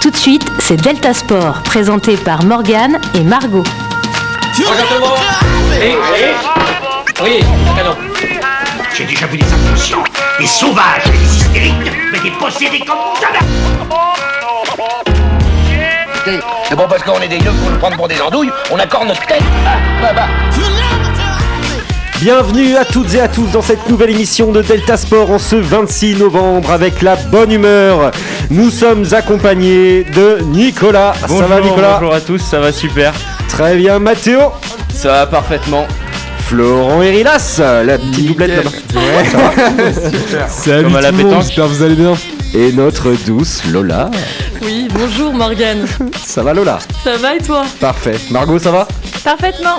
Tout de suite, c'est Delta Sport, présenté par Morgane et Margot. Bonjour tout le monde Oui, oui. J'ai déjà vu des inconscients, des sauvages, des hystériques, mais des possédés comme jamais C'est bon parce qu'on est des gueux pour nous prendre pour des andouilles, on accorde notre tête. Ah, bah, bah. Bienvenue à toutes et à tous dans cette nouvelle émission de Delta Sport en ce 26 novembre avec la bonne humeur. Nous sommes accompagnés de Nicolas. Bonjour, ça va Nicolas bonjour à tous, ça va super. Très bien Mathéo. Ça va parfaitement. Florent Herilas, la petite doublette là-bas. Salut Comme à la tout le monde, pétanque. j'espère que vous allez bien. Et notre douce Lola. Oui, bonjour Morgane. Ça va Lola? Ça va et toi? Parfait. Margot, ça va? Parfaitement.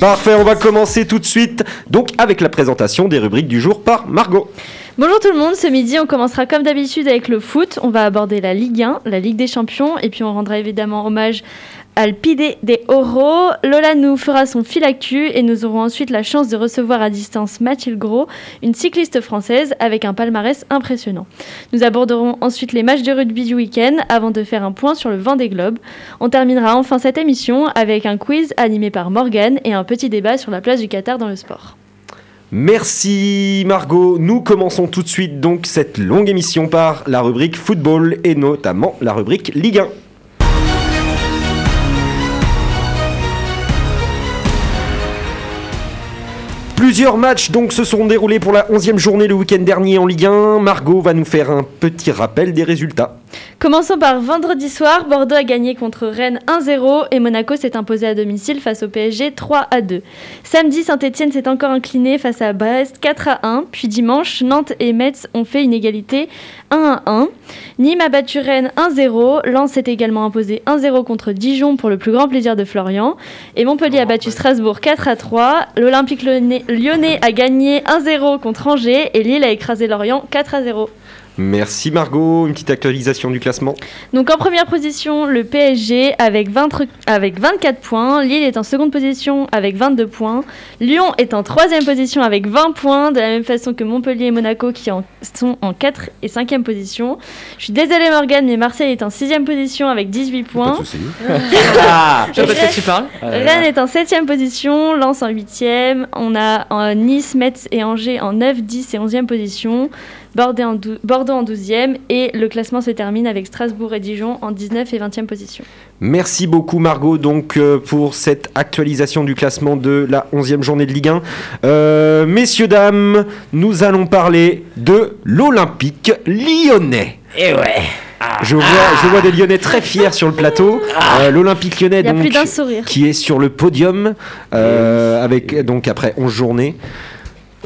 Parfait, on va commencer tout de suite donc avec la présentation des rubriques du jour par Margot. Bonjour tout le monde, ce midi on commencera comme d'habitude avec le foot. On va aborder la Ligue 1, la Ligue des Champions et puis on rendra évidemment hommage al Pide des Oro. Lola nous fera son fil actu et nous aurons ensuite la chance de recevoir à distance Mathilde Gros, une cycliste française avec un palmarès impressionnant. Nous aborderons ensuite les matchs de rugby du week-end avant de faire un point sur le vent des globes. On terminera enfin cette émission avec un quiz animé par Morgane et un petit débat sur la place du Qatar dans le sport. Merci Margot. Nous commençons tout de suite donc cette longue émission par la rubrique football et notamment la rubrique Ligue 1. Plusieurs matchs donc se sont déroulés pour la 11e journée le week-end dernier en Ligue 1. Margot va nous faire un petit rappel des résultats. Commençons par vendredi soir, Bordeaux a gagné contre Rennes 1-0 et Monaco s'est imposé à domicile face au PSG 3-2. Samedi, Saint-Etienne s'est encore incliné face à Brest 4-1, puis dimanche, Nantes et Metz ont fait une égalité 1-1. Nîmes a battu Rennes 1-0, Lens s'est également imposé 1-0 contre Dijon pour le plus grand plaisir de Florian, et Montpellier a battu Strasbourg 4-3, l'Olympique lyonnais lyonnais a gagné 1-0 contre Angers. Et Lille a écrasé Lorient 4-0. Merci Margot. Une petite actualisation du classement. Donc en première position, le PSG avec, 20 tru- avec 24 points. Lille est en seconde position avec 22 points. Lyon est en troisième position avec 20 points, de la même façon que Montpellier et Monaco qui en- sont en 4 et 5e position. Je suis désolée Morgane, mais Marseille est en sixième position avec 18 Pas points. de soucis. Et Rennes- tu parles Rennes est en 7e position, Lens en 8e, on a euh, Nice, Metz et Angers en 9, 10 et 11e position, Bordeaux en, dou- Bordeaux en 12e et le classement se termine avec Strasbourg et Dijon en 19 et 20e position. Merci beaucoup Margot donc euh, pour cette actualisation du classement de la 11e journée de Ligue 1. Euh, messieurs, dames, nous allons parler de l'Olympique lyonnais. Et ouais Je vois, je vois des Lyonnais très fiers sur le plateau. Euh, L'Olympique lyonnais donc, qui est sur le podium euh, avec donc après 11 journées.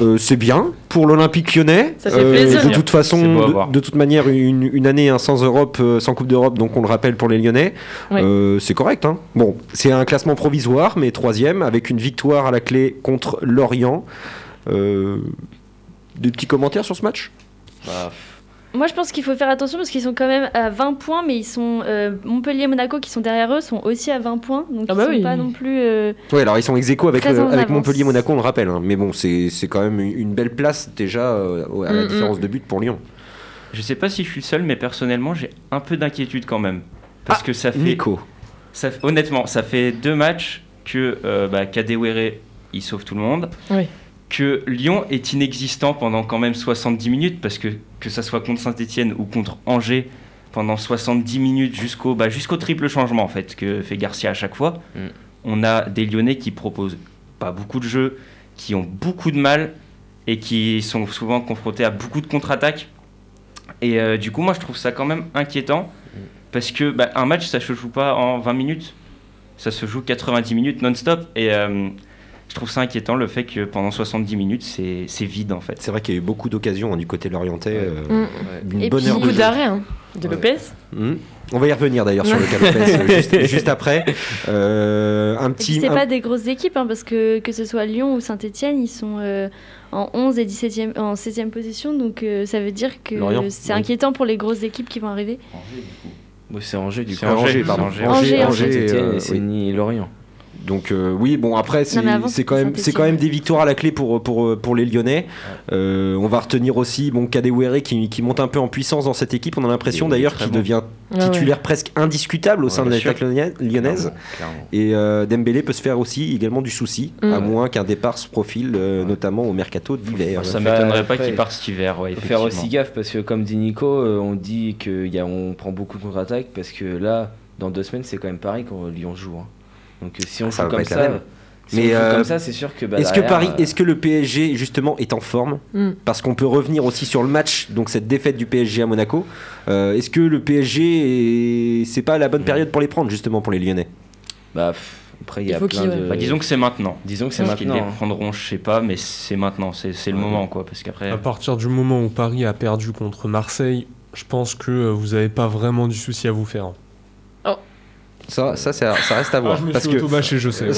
Euh, c'est bien pour l'Olympique lyonnais. Ça fait plaisir. De toute C'est façon, de, toute manière, une, une année hein, sans Europe, euh, sans Coupe d'Europe, donc on le rappelle pour les Lyonnais, Oui. euh, c'est correct. hein. Bon, c'est un classement provisoire, mais troisième avec une victoire à la clé contre Lorient. Euh, des petits commentaires sur ce match? Moi je pense qu'il faut faire attention parce qu'ils sont quand même à 20 points, mais ils sont euh, Montpellier et Monaco qui sont derrière eux sont aussi à 20 points, donc Ah ils bah sont oui. pas non plus. euh, Oui, alors ils sont ex aequo avec, euh, avec. Montpellier, Monaco, on le rappelle. hein. Mais bon, c'est c'est quand même une belle place déjà euh, à la Mm, différence de but pour Lyon. Je sais pas si je suis le seul, mais personnellement, j'ai un peu d'inquiétude quand même. Parce Ah, que ça fait, Nico. ça Honnêtement, ça fait deux matchs que euh, bah, Kadewere, il sauve tout le monde. Oui. Que Lyon est inexistant pendant quand même 70 minutes, parce que que ça soit contre Saint-Etienne ou contre Angers, pendant 70 minutes jusqu'au bah, jusqu'au triple changement en fait que fait Garcia à chaque fois, Mm. on a des Lyonnais qui proposent pas beaucoup de jeux, qui ont beaucoup de mal et qui sont souvent confrontés à beaucoup de contre-attaques. Et euh, du coup, moi, je trouve ça quand même inquiétant parce que bah, un match, ça se joue pas en 20 minutes, ça se joue 90 minutes non-stop. Et euh, je trouve ça inquiétant le fait que pendant 70 minutes, c'est vide en fait. C'est vrai qu'il y a eu beaucoup d'occasions hein, du côté lorientais. euh, Mm. Une Et bonne puis- heure de Beaucoup d'arrêt hein, de Ouais. Lopez. Hmm. On va y revenir d'ailleurs sur le cas Lopez, euh, juste, juste après. Euh, un petit. c'est un- pas des grosses équipes, hein, parce que que ce soit Lyon ou Saint-Etienne, ils sont euh, en 11 et 17e, en 16e position, donc euh, ça veut dire que c'est oui. inquiétant pour les grosses équipes qui vont arriver. Oui, c'est Angers du C'est coup. Angers, pardon. Angers. Angers, Angers, et Lorient. Donc euh, oui, bon après c'est quand même c'est quand même des victoires à la clé pour pour pour les Lyonnais. Euh, on va retenir aussi bon Kadewere qui, qui monte un peu en puissance dans cette équipe. On a l'impression Il d'ailleurs qu'il bon. devient Ah ouais. titulaire presque indiscutable au sein Ouais, de l'attaque lyonnaise-. Clairement. Et euh, Dembélé peut se faire aussi également du souci, Mm. à moins qu'un départ se profile, euh, notamment au mercato d'hiver. Ça m'étonnerait pas qu'il parte cet hiver. Ouais, Faut faire aussi gaffe parce que comme dit Nico, euh, on dit qu'on prend beaucoup de contre-attaques parce que là, dans deux semaines, c'est quand même pareil quand Lyon joue. hein. Donc euh, si on Ah, ça joue comme la ça, si Mais, on joue euh, comme ça, c'est sûr que bah, Est-ce que Paris, euh, est-ce que le PSG justement est en forme Mm. Parce qu'on peut revenir aussi sur le match, donc cette défaite du PSG à Monaco. Euh, est-ce que le PSG, est- c'est pas la bonne période pour les prendre justement pour les Lyonnais? Bah, après il y a plein de. Bah, disons que c'est maintenant. disons que c'est Est-ce qu'ils maintenant. les hein. prendront, je sais pas, mais c'est maintenant, c'est c'est le Ouais. moment quoi, parce qu'après. À partir du moment où Paris a perdu contre Marseille, je pense que euh, vous n'avez pas vraiment du souci à vous faire. Ça, ça, ça, ça reste à voir. Ah, je me parce suis que je sais.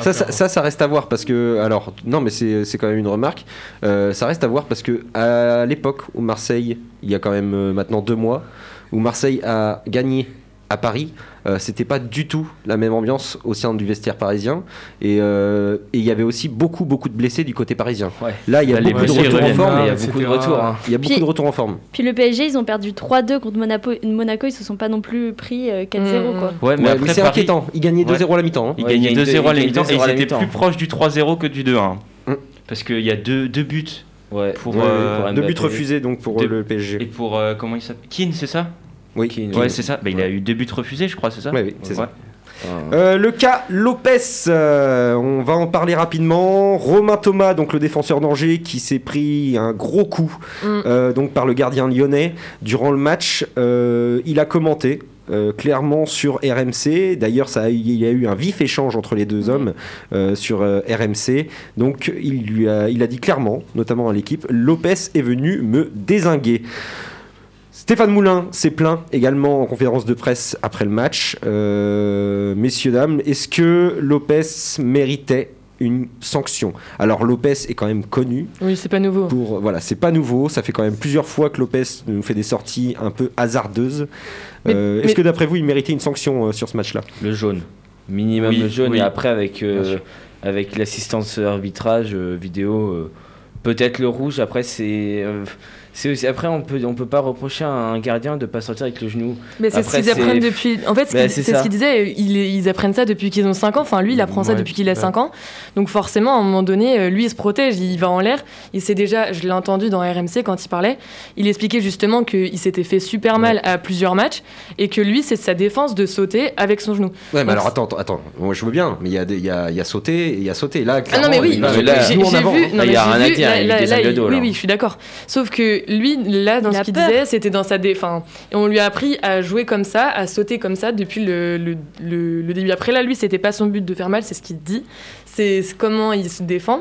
ça, ça, ça, ça reste à voir parce que alors non, mais c'est c'est quand même une remarque. Euh, ça reste à voir parce que à l'époque où Marseille, il y a quand même euh, maintenant deux mois, où Marseille a gagné à Paris, euh, c'était pas du tout la même ambiance au sein du vestiaire parisien et euh, et il y avait aussi beaucoup beaucoup de blessés du côté parisien. Ouais. Là, il y a Bah, les beaucoup de blessés retours en reviennent. forme. Mais il y a beaucoup de retours. hein. Il y a beaucoup Puis- de retours en forme. Puis le PSG, ils ont perdu 3-2 contre Monaco. Monaco, ils se sont pas non plus pris euh, 4-0 Mm. quoi. Ouais, mais Ouais, après mais c'est Paris, inquiétant. Ils gagnaient 2-0 à la mi-temps. hein. Ils gagnaient gagne 2-0 à la mi-temps et 2-0 à ils étaient plus proches du 3-0 que du 2-1. Mm. Parce qu'il y a deux, deux buts Ouais. pour. Ouais, euh, pour Deux buts refusés donc pour Deux- euh, le et PSG. pour. euh, comment il s'appelle? Keane, c'est ça? Oui. Ouais, c'est ça. Bah, il a eu deux buts refusés, je crois, c'est ça Ouais, oui, c'est ça. Ouais. Euh, le cas Lopez, euh, on va en parler rapidement. Romain Thomas, donc le défenseur d'Angers, qui s'est pris un gros coup Mm. euh, donc par le gardien lyonnais durant le match. Euh, il a commenté. euh, clairement sur RMC. D'ailleurs, ça a eu- il y a eu un vif échange entre les deux hommes euh, sur euh, RMC. Donc, il lui a, il a dit clairement, notamment à l'équipe, Lopez est venu me désinguer. Stéphane Moulin s'est plaint également en conférence de presse après le match. Euh, messieurs, dames, est-ce que Lopez méritait une sanction? Alors Lopez est quand même connu Oui, c'est pas nouveau. pour... Voilà, c'est pas nouveau, ça fait quand même plusieurs fois que Lopez nous fait des sorties un peu hasardeuses. Euh, mais- Est-ce que d'après vous, il méritait une sanction euh, sur ce match-là? Le jaune. Minimum Oui, le jaune oui. et après avec, euh, avec l'assistance arbitrage euh, vidéo, euh, peut-être le rouge. Après, c'est. C'est aussi, après, on peut, on peut pas reprocher à un gardien de pas sortir avec le genou. Mais c'est ce qu'ils apprennent depuis. En fait, ce Bah, qu'ils- c'est ce qu'ils disaient. Ils, ils apprennent ça depuis qu'ils ont 5 ans. Enfin, lui, il apprend ça Ouais, depuis qu'il a ouais. 5 ans. Donc, forcément, à un moment donné, euh, lui, il se protège. Il va en l'air. Il sait déjà, je l'ai entendu dans RMC quand il parlait. Il expliquait justement qu'il s'était fait super mal à plusieurs matchs et que lui, c'est sa défense de sauter avec son genou. Ouais, mais alors attends, attends, moi je veux bien, mais il y a, il y, a, il y a sauté il y a sauté. Là, Ah non mais oui, il- non, j'ai- mais là, j'ai vu, Là, non, il y a rien à dire, là- il Oui oui, je suis d'accord. Sauf que lui, là, dans Il ce qu'il disait, c'était dans sa défense. Et on lui a appris à jouer comme ça, à sauter comme ça depuis le, le, le- le début. Après là, lui, c'était pas son but de faire mal, c'est ce qu'il dit. C'est comment il se défend.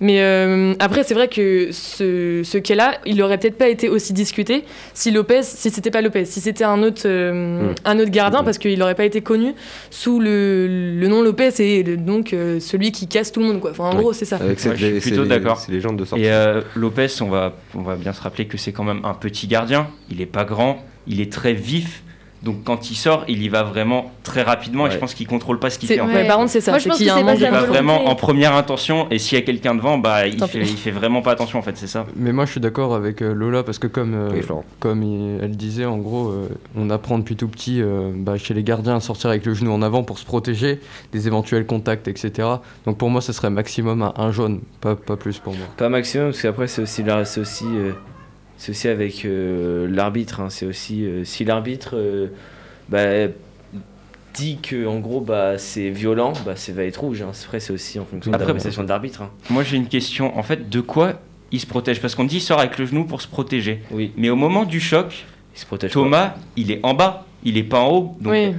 Mais euh, après, c'est vrai que ce, ce cas-là, il aurait peut-être pas été aussi discuté si Lopez, si c'était pas Lopez, si c'était un autre, euh, Mm. un autre gardien, parce qu'il aurait pas été connu sous le, le nom Lopez et le- donc euh, celui qui casse tout le monde, quoi. Enfin, en Oui. gros, c'est ça. Avec cette, Ouais, je suis plutôt d'accord. C'est les gens de sortie. Et euh, Lopez, on va, on va bien se rappeler que c'est quand même un petit gardien. Il est pas grand, il est très vif. Donc quand il sort, il y va vraiment très rapidement et je pense qu'il contrôle pas ce qu'il fait en ouais, fait. Par contre, c'est ça. Moi, je pense qu'il y a un manque Il de va vraiment en première intention et s'il y a quelqu'un devant, bah il fait, il fait vraiment pas attention en fait, c'est ça. Mais moi, je suis d'accord avec euh, Lola parce que comme, euh, Oui, comme il- elle disait, en gros, euh, on apprend depuis tout petit euh, bah, chez les gardiens à sortir avec le genou en avant pour se protéger des éventuels contacts, etc. Donc pour moi, ce serait maximum un, un jaune, pas, pas plus pour moi. Pas maximum, parce qu'après, c'est aussi, la- aussi, euh, c'est aussi avec euh, l'arbitre. hein. C'est aussi. euh, si l'arbitre euh, bah, dit que, en gros, bah, c'est violent, bah, c'est va être rouge. hein. Après, c'est aussi en fonction de Après, l'appréciation de l'arbitre. hein. Moi j'ai une question, en fait, de quoi il se protège? Parce qu'on dit il sort avec le genou pour se protéger. Oui, Mais au moment du choc, il se protège. pas. Thomas, il est en bas, il est pas en haut. Donc Oui,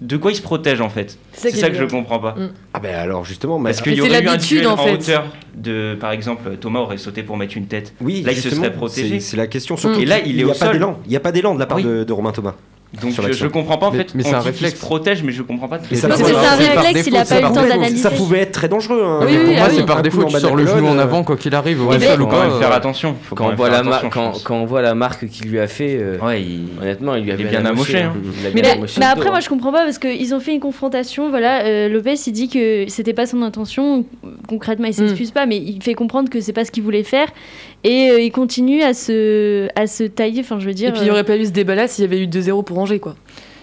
de quoi il se protège en fait C'est ça que je comprends pas. Mm. Ah ben alors justement, mais Parce qu'il y aurait eu un duel en en, fait. hauteur de, par exemple, Thomas aurait sauté pour mettre une tête. oui, Là, il se serait protégé. c'est- la question surtout. Et là, il est a au pas sol. d'élan. Il n'y a pas d'élan de la part Oui. de, de Romain Thomas. Donc sur euh, je comprends pas en fait. mais on c'est un réflexe. se protège, mais je comprends pas. C'est un réflexe, il a pas eu le temps d'analyser. Ça pouvait être très dangereux. hein. Oui, Mais oui, pour moi, ah c'est oui. par défaut, coup tu sors le genou en avant quoi qu'il arrive. Ouais, quand même faire attention. Faut Quand quand on, voit faire la mar- attention, je quand, pense. quand on voit la marque qu'il lui a fait, euh, Ouais, il- honnêtement, il lui a Il est bien, amoché, hein. hein. Mais, après, moi je comprends pas parce qu'ils ont fait une confrontation. Voilà, euh, Lopez il dit que c'était pas son intention. Concrètement, il s'excuse pas, mais il fait comprendre que c'est pas ce qu'il voulait faire. Et euh, il continue à se, à se tailler. Enfin, je veux dire. Et puis il n'y euh, aurait pas eu ce débat-là s'il y avait eu 2-0 pour Angers, quoi.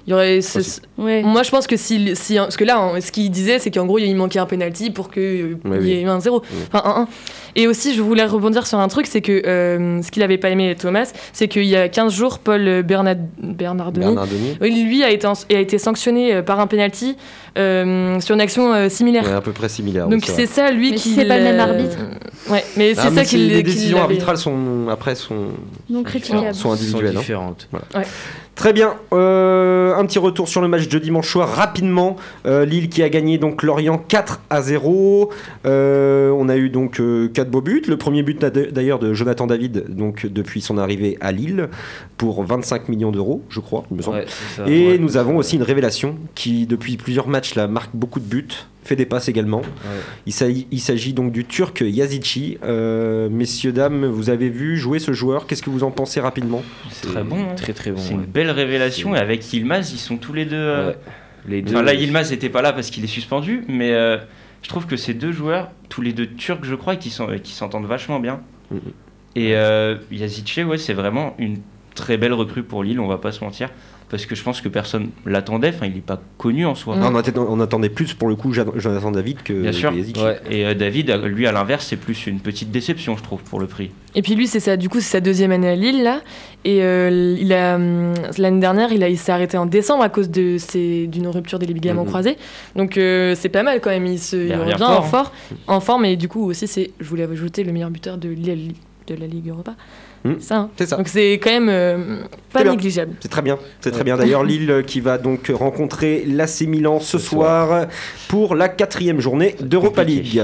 Il y aurait ce- Aussi. ouais. Moi, je pense que si, si parce que là, hein, ce qu'il disait, c'est qu'en gros, il manquait un penalty pour qu'il Ouais, y oui. ait eu un 0 enfin un 1. Et aussi, je voulais rebondir sur un truc, c'est que euh, ce qu'il avait pas aimé Thomas, c'est qu'il y a 15 jours, Paul Bernard, Bernardoni, Bernardoni. oui, lui a été, a été sanctionné euh, par un penalty euh, sur une action euh, similaire. Ouais, à peu près similaire. Donc oui, c'est c'est ça, lui, Mais qui. c'est pas le même arbitre. Ouais, mais c'est Ah, mais ça qui Les qui décisions arbitrales sont après sont sont individuelles. hein. différentes. Très bien. Euh, un petit retour sur le match de dimanche soir rapidement. Euh, Lille qui a gagné donc Lorient 4 à 0. Euh, on a eu donc 4 beaux buts. Le premier but d'ailleurs de Jonathan David donc depuis son arrivée à Lille pour 25 millions d'euros, je crois, il me semble. Ouais, c'est ça. Et Ouais, nous avons aussi une révélation qui depuis plusieurs matchs là marque beaucoup de buts, fait des passes également. Ouais. Il s'agit donc du Turc Yazici. Euh, messieurs dames, vous avez vu jouer ce joueur Qu'est-ce que vous en pensez rapidement? C'est Très bon, hein. Très très bon. C'est ouais. une belle révélation. Et avec Yilmaz, ils sont tous les deux. euh, Ouais. Les deux. Enfin là, Yilmaz n'était pas là parce qu'il est suspendu, mais euh, je trouve que ces deux joueurs, tous les deux turcs, je crois, qui s'entendent vachement bien. Mhm. Et euh, Yazice, ouais, c'est vraiment une très belle recrue pour Lille, on va pas se mentir, parce que je pense que personne l'attendait. Enfin, il n'est pas connu en soi. Mm. on, attendait, plus pour le coup Jonathan David que, Bien sûr. que Yazici. Ouais. Et euh, David, lui, à l'inverse, c'est plus une petite déception, je trouve, pour le prix. Et puis lui, c'est ça. Du coup, c'est sa deuxième année à Lille là. Et euh, il a hum, l'année dernière, il a, il s'est arrêté en décembre à cause de d'une rupture des ligaments Mhm. croisés. Donc euh, c'est pas mal quand même. Il se, il Il revient revient fort, en hein. fort, en forme. Et du coup aussi, c'est, je voulais ajouter le meilleur buteur de Lille de la Ligue Europa. Mhm. Ça. hein. C'est ça. Donc c'est quand même euh, pas négligeable. C'est très bien, c'est très bien. D'ailleurs, Lille qui va donc rencontrer l'AC Milan ce Ce soir pour la quatrième journée d'Europa. League.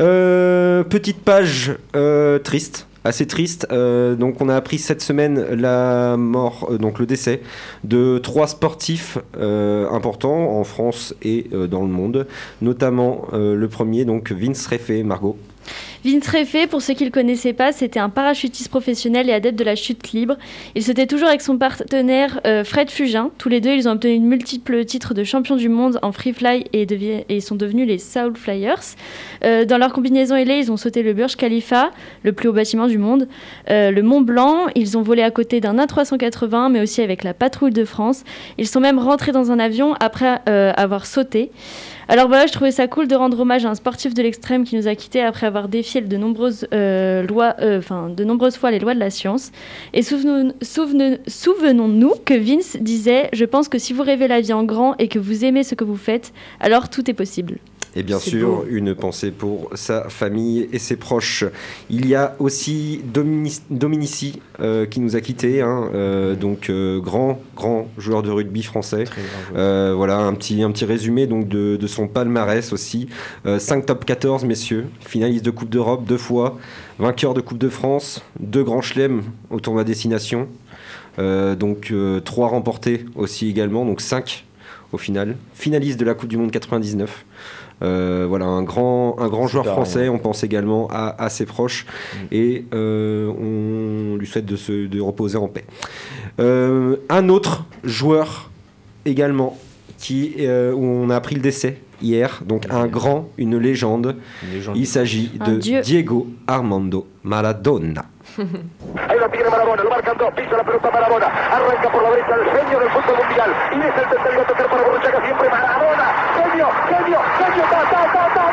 Euh, petite page euh, triste. Assez triste. Euh, donc, on a appris cette semaine la mort, euh, donc le décès de trois sportifs euh, importants en France et euh, dans le monde, notamment euh, le premier, donc Vince Réfé, Margot. Vince Réfé, pour ceux qui ne le connaissaient pas, c'était un parachutiste professionnel et adepte de la chute libre. Il s'était toujours avec son partenaire euh, Fred Fugin. Tous les deux, ils ont obtenu de multiples titres de champion du monde en free fly et, sont devenus les Soul Flyers. Euh, dans leur combinaison ailée, ils ont sauté le Burj Khalifa, le plus haut bâtiment du monde, euh, le Mont Blanc. Ils ont volé à côté d'un A380, mais aussi avec la patrouille de France. Ils sont même rentrés dans un avion après avoir sauté. Alors voilà, je trouvais ça cool de rendre hommage à un sportif de l'extrême qui nous a quittés après avoir défié de nombreuses euh, lois, euh, de nombreuses fois les lois de la science. Et souvenons- souvenons- souvenons-nous que Vince disait "Je pense que si vous rêvez la vie en grand et que vous aimez ce que vous faites, alors tout est possible." Et bien sûr, beau. une pensée pour sa famille et ses proches. Il y a aussi Dominici, Dominici, euh, qui nous a quittés, hein, euh, donc euh, grand, grand joueur de rugby français. Euh, voilà un petit, un petit résumé donc de, de son palmarès aussi. 5 top 14 messieurs, finaliste de Coupe d'Europe deux fois, vainqueur de Coupe de France, deux grands chelems au tournoi destination. Euh, donc 3 remportés aussi également, donc 5 au final. Finaliste de la Coupe du Monde 99. Euh, voilà, un grand, un grand joueur français. On pense également à, à ses proches Mm. et euh, on lui souhaite de, se, de reposer en paix. Euh, un autre joueur également qui, où on a appris le décès hier, donc un grand, une légende. Une légende. Il s'agit de dieu. Diego Armando Maradona. Ahí lo tiene Marabona, lo marcan dos, pisa la pelota Marabona, arranca por la derecha el genio del fútbol mundial, y es el tercer y a tocar para Borruchaga siempre Marabona, genio, genio, genio, ta, ta, ta, ta, ta, ta, ta,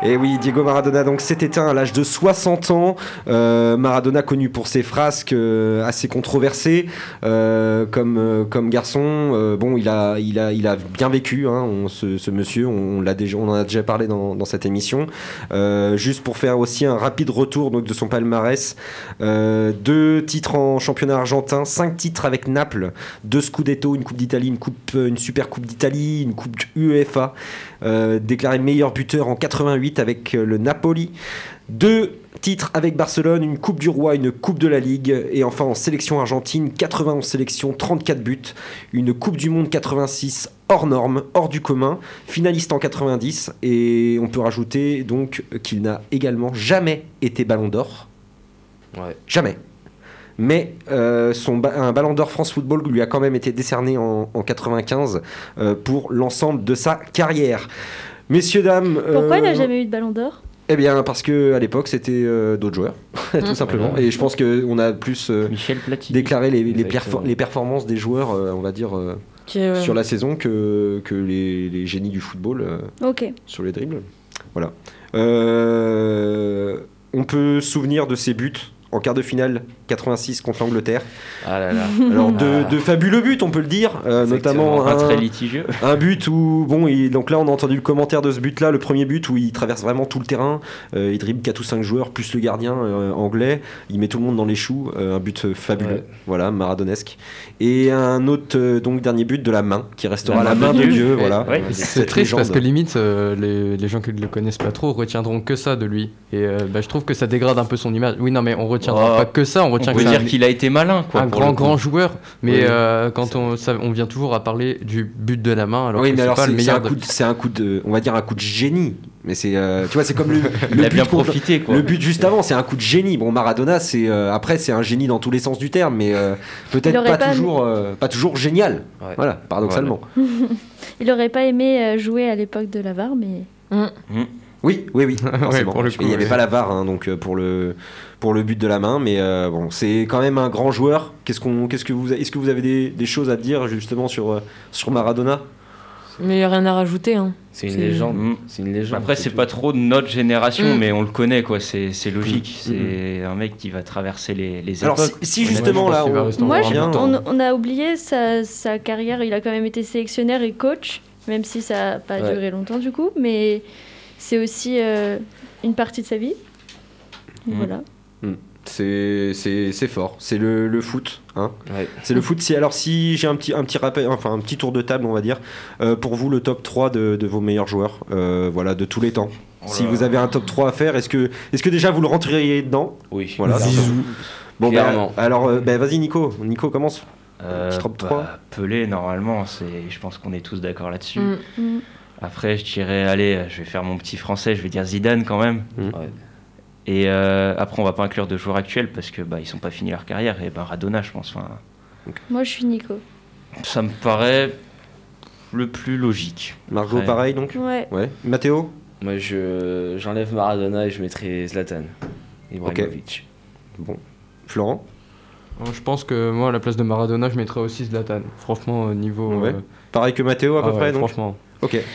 Et oui, Diego Maradona donc s'est éteint à l'âge de 60 ans. Euh, Maradona connu pour ses frasques euh, assez controversées euh, comme, garçon. Bon, il a, bien vécu, hein, ce, monsieur. On, en a déjà parlé dans, cette émission. Juste pour faire aussi un rapide retour de son palmarès. Deux titres en championnat argentin, cinq titres avec Naples, deux Scudetto, une Coupe d'Italie, une, coupe, une Super Coupe d'Italie, une Coupe UEFA. Euh, déclaré meilleur buteur en 88 88 avec euh, le Napoli. Deux titres avec Barcelone, une Coupe du Roi, une Coupe de la Ligue. Et enfin en sélection argentine, 91 sélections, 34 buts. Une Coupe du Monde 86 hors norme, hors du commun. Finaliste en 90. Et on peut rajouter donc qu'il n'a également jamais été ballon d'or. Ouais. Jamais. Mais euh, son ba- un ballon d'or France Football lui a quand même été décerné en, en 95 euh, pour l'ensemble de sa carrière. Messieurs, dames. Pourquoi il euh, n'a jamais eu de ballon d'or? Eh bien, parce que à l'époque, c'était euh, d'autres joueurs, tout simplement. Et je pense qu'on a plus euh, déclaré les, les, Exactement. perfor- les performances des joueurs, euh, on va dire, euh, sur la saison que, que les, les génies du football euh, sur les dribbles. Voilà. Euh, on peut se souvenir de ses buts? En quart de finale 86 contre l'Angleterre. Ah là là. Alors de, Ah. de fabuleux buts, on peut le dire, euh, notamment un, très litigieux. un but où bon, il- donc là on a entendu le commentaire de ce but-là, le premier but où il traverse vraiment tout le terrain, euh, il dribble 4 ou 5 joueurs plus le gardien euh, anglais, il met tout le monde dans les choux, euh, un but fabuleux, Ouais. voilà, maradonesque. Et un autre euh, donc dernier but de la main qui restera La la, main main de Dieu. Voilà. Ouais. C'est triste parce que limite, euh, les, les gens qui ne le connaissent pas trop retiendront que ça de lui. Et euh, bah, je trouve que ça dégrade un peu son image. Oui, non, mais on retiendra Oh. pas que ça, on On retient peut que c'est dire un- qu'il a été malin, quoi. un grand grand joueur, mais Oui. euh, quand on, ça- on vient toujours à parler du but de la main, alors oui, que mais c'est alors pas c'est le c'est un coup, de, c'est un coup de, on va dire un coup de génie. Mais c'est, euh, tu vois, c'est comme le, Il le a bien but contre- profité, quoi. Le but juste avant, c'est un coup de génie. Bon, Maradona, c'est euh, après, c'est un génie dans tous les sens du terme, mais euh, peut-être pas, pas- toujours, euh, pas toujours génial. Ouais. Voilà, paradoxalement. Il aurait pas aimé jouer à l'époque de la VAR, mais Oui, oui, oui, pour le coup, il n'y avait pas la VAR, hein, donc euh, pour le pour le but de la main, mais euh, bon, c'est quand même un grand joueur. Qu'est-ce qu'on, qu'est-ce que vous, est-ce que vous avez des, des choses à dire justement sur euh, sur Maradona? Mais il n'y a rien à rajouter. Hein. C'est une légende. Mm. C'est une légende. Après, c'est pas trop de notre génération, Mm. mais on le connaît, quoi. C'est c'est logique. Mm. C'est un mec qui va traverser les, les Alors époques. si, si justement là, on, Moi, je- temps. on, on a oublié sa, sa carrière. Il a quand même été sélectionneur et coach, même si ça n'a pas Ouais. duré longtemps du coup, mais c'est aussi euh, une partie de sa vie. Mm. Voilà. c'est, c'est, c'est fort. C'est le, le foot, hein. Ouais. C'est le foot. Si, alors si j'ai un petit, un petit rappel, enfin un petit tour de table, on va dire, euh, pour vous le top 3 de, de vos meilleurs joueurs, euh, voilà, de tous les temps. si vous avez un top 3 à faire, est-ce que, est-ce que déjà vous le rentreriez dedans? Oui. Voilà. Zizou. Bon, bah, alors, euh, bah, vas-y Nico. Nico commence. Euh, Petit top bah, 3. Pelé, normalement, c'est. Je pense qu'on est tous d'accord là-dessus. Mm. Mm. Après, je dirais, allez, je vais faire mon petit français, je vais dire Zidane quand même. Mm. Et euh, après, on va pas inclure de joueurs actuels parce que bah, ils sont pas finis leur carrière. Et ben Radona, je pense. Enfin, Moi, je suis Nico. ça me paraît le plus logique. Margot, pareil donc. Ouais. Ouais. Mathéo. Moi, je j'enlève Maradona et je mettrai Zlatan. Ibrahimovic. Florent. Euh, Je pense que moi, à la place de Maradona, je mettrais aussi Zlatan. Franchement, au niveau. Ouais. euh, Pareil que Mathéo à peu ah ouais, près donc. Franchement.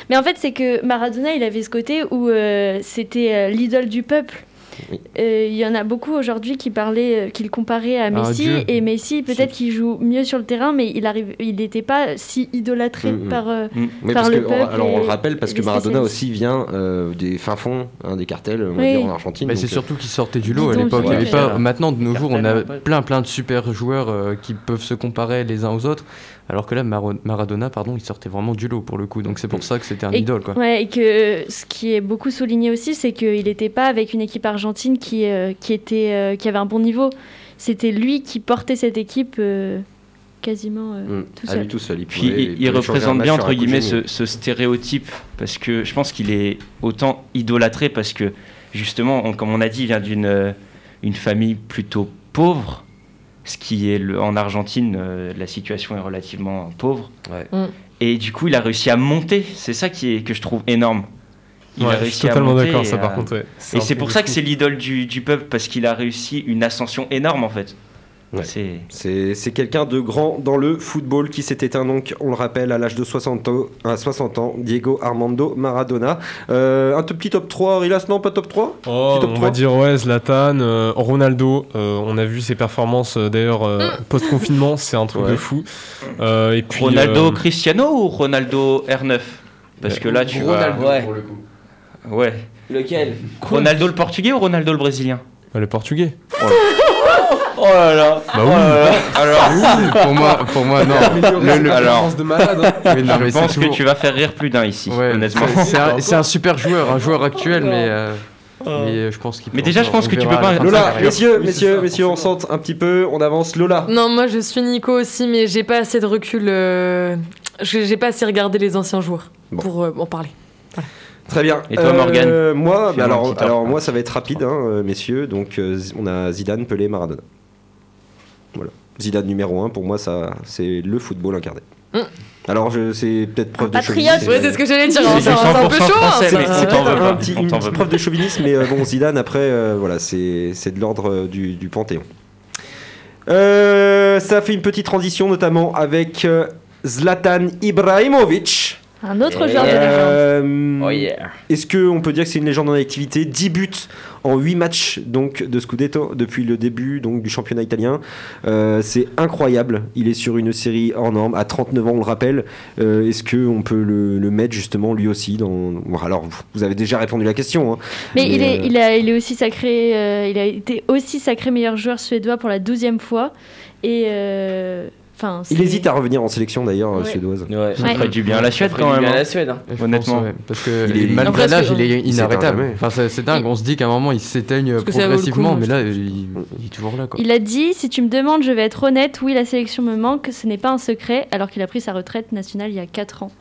Mais en fait, c'est que Maradona, il avait ce côté où euh, c'était euh, l'idole du peuple. Oui. Euh, Il y en a beaucoup aujourd'hui qui parlaient, euh, qui le comparaient à un Messi. et Messi, peut-être qu'il joue mieux sur le terrain, mais il arrive, il n'était pas si idolâtré Mm, mm. par. euh, Oui, Par parce le que, peuple alors on le rappelle parce que Maradona aussi vient euh, des fins fonds, hein, des cartels, on va Oui. dire en Argentine. Mais c'est euh, surtout qu'il sortait du lot à l'époque. Ouais. Maintenant, de nos jours, on a plein plein de super joueurs euh, qui peuvent se comparer les uns aux autres. Alors que là, Maradona, pardon, il sortait vraiment du lot pour le coup. Donc c'est pour ça que c'était un Et- idole. Quoi. Ouais, et que ce qui est beaucoup souligné aussi, c'est qu'il n'était pas avec une équipe argentine qui, euh, qui, était, euh, qui avait un bon niveau. C'était lui qui portait cette équipe euh, quasiment euh, mm, tout à seul. lui tout seul. Il, Puis il, représente bien, entre guillemets, ce, ce stéréotype. Parce que je pense qu'il est autant idolâtré parce que, justement, on- comme on a dit, il vient d'une une famille plutôt pauvre. Ce qui est le- en Argentine, euh, la situation est relativement pauvre. Ouais. Mm. Et du coup, il a réussi à monter. C'est ça qui est, que je trouve énorme. Il a Ouais, je suis réussi à totalement d'accord, et ça par contre. ouais. Et c'est pour ça que c'est l'idole du, du peuple, parce qu'il a réussi une ascension énorme en fait. Ouais. C'est C'est c'est quelqu'un de grand dans le football qui s'est éteint donc, on le rappelle, à l'âge de 60 ans, à 60 ans, Diego Armando Maradona. Euh, un tout petit top 3, Rilas, non pas top 3 Oh, Petit top on 3. va dire ouais, Zlatan, euh, Ronaldo. euh, on a vu ses performances euh, d'ailleurs euh, post-confinement, c'est un truc Ouais. de fou. Euh, et puis, Ronaldo euh, Cristiano ou Ronaldo R9 Parce que là, tu vas... Ouais. pour le coup. Ouais. Lequel? Ronaldo le portugais ou Ronaldo le brésilien? Bah, le portugais. Oh Oh là là. Bah oh là là. Alors, pour moi, pour moi, non. Alors- performances de malade. hein. Oui, non, mais je pense que tu vas faire rire plus d'un ici, Ouais, honnêtement. c'est- c'est un, c'est un super joueur, un joueur actuel, mais, euh, mais euh, je pense qu'il. Mais déjà, je encore- pense on que tu verra peux pas- à la fin de sa Lola, carrière. messieurs, Oui, messieurs, ça. messieurs, on sente un petit peu, on avance. Lola. Non, moi je suis Nico aussi, mais j'ai pas assez de recul. euh, J'ai j'ai pas assez regardé les anciens joueurs Bon. pour euh, en parler. Très bien. Et toi, Morgane Euh, Moi, bah alors, moi, ça va être rapide, hein, euh, messieurs. Donc, euh, on a Zidane, Pelé, Maradona. Voilà. Zidane numéro 1, pour moi, ça, c'est le football incarné. Mm. Alors, je, c'est peut-être preuve de patriote. chauvinisme. Ouais, c'est ce que j'allais dire. C'est hein, C'est un, c'est un peu 100% chaud. hein, C'est un pas. petit- une petite preuve de chauvinisme, mais euh, bon, Zidane, après, euh, voilà, c'est c'est de l'ordre du, du Panthéon. Euh, ça fait une petite transition, notamment avec euh, Zlatan Ibrahimovic. Un autre joueur de légende. Euh, Oh yeah. Est-ce qu'on peut dire que c'est une légende en activité? 10 buts en 8 matchs donc, de Scudetto depuis le début donc, du championnat italien. Euh, c'est incroyable. Il est sur une série hors norme. À 39 ans, on le rappelle. Euh, Est-ce qu'on peut le, le mettre justement lui aussi dans... alors, vous- avez déjà répondu à la question. hein. Mais, il, est, euh, il, a, il est aussi sacré, euh, il a été aussi sacré meilleur joueur suédois pour la douzième fois. Et euh, enfin, Il hésite à revenir en sélection d'ailleurs, Ouais. suédoise. Ouais. Ça Ouais. ferait du bien à la Suède quand même. hein. la Suède. hein. Pense, Honnêtement. ouais, parce que Il est- malgré l'âge, il est inarrêtable. Enfin, c'est dingue. On se dit qu'à un moment, il s'éteigne coup, progressivement, mais là, il, il est toujours là. Quoi. Il a dit Si tu me demandes, je vais être honnête, oui, la sélection me manque, ce n'est pas un secret, alors qu'il a pris sa retraite nationale il y a 4 ans.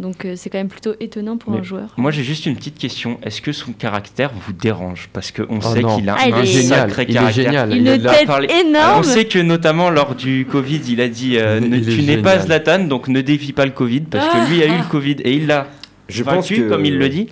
Donc euh, c'est quand même plutôt étonnant pour Mais un joueur. Moi, j'ai juste une petite question. Est-ce que son caractère vous dérange? Parce qu'on Oh sait qu'il a Ah, il un est- génial. sacré Il est caractère. génial. Une Il a- tête parlé- énorme On sait que notamment lors du Covid, il a dit euh, Il ne- est Tu n'es pas. Zlatan, donc ne défie pas le Covid, parce que lui a eu le Covid et il l'a Je pense que comme il le dit.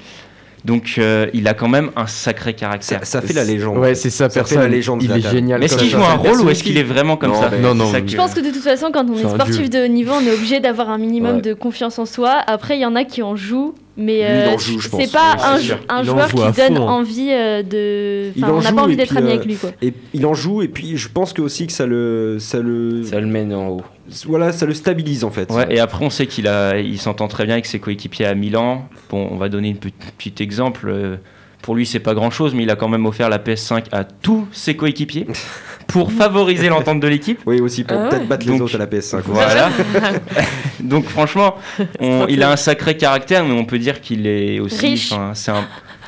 Donc euh, il a quand même un sacré caractère. Ça, ça fait la légende. Ouais, c'est Ça fait personne. la légende Il est génial. Mais est-ce qu'il ça. joue un rôle ou est-ce qu'il est vraiment comme Non, ça Non, C'est non, ça que- Je pense que de toute façon, quand on est sportif de haut niveau, on est obligé d'avoir un minimum Ouais. de confiance en soi. Après, il y en a qui en jouent, mais euh, en joue, je pense. c'est pas Oui, un, joueur joue qui donne fond, hein. envie euh, de. Enfin, en on n'a pas envie et d'être ami euh, avec lui, quoi. Et il en joue et puis je pense que aussi que ça le ça le Ça le mène en haut. Voilà ça le stabilise en fait. Ouais, et après, on sait qu'il a, il s'entend très bien avec ses coéquipiers à Milan. Bon, on va donner une petit, exemple. Euh, Pour lui, c'est pas grand chose, mais il a quand même offert la PS5 à tous ses coéquipiers pour favoriser l'entente de l'équipe. Oui aussi pour Ah peut-être battre les Donc, autres à la PS5. Voilà. Donc, franchement, on- il a un sacré caractère, mais on peut dire qu'il est aussi. C'est un.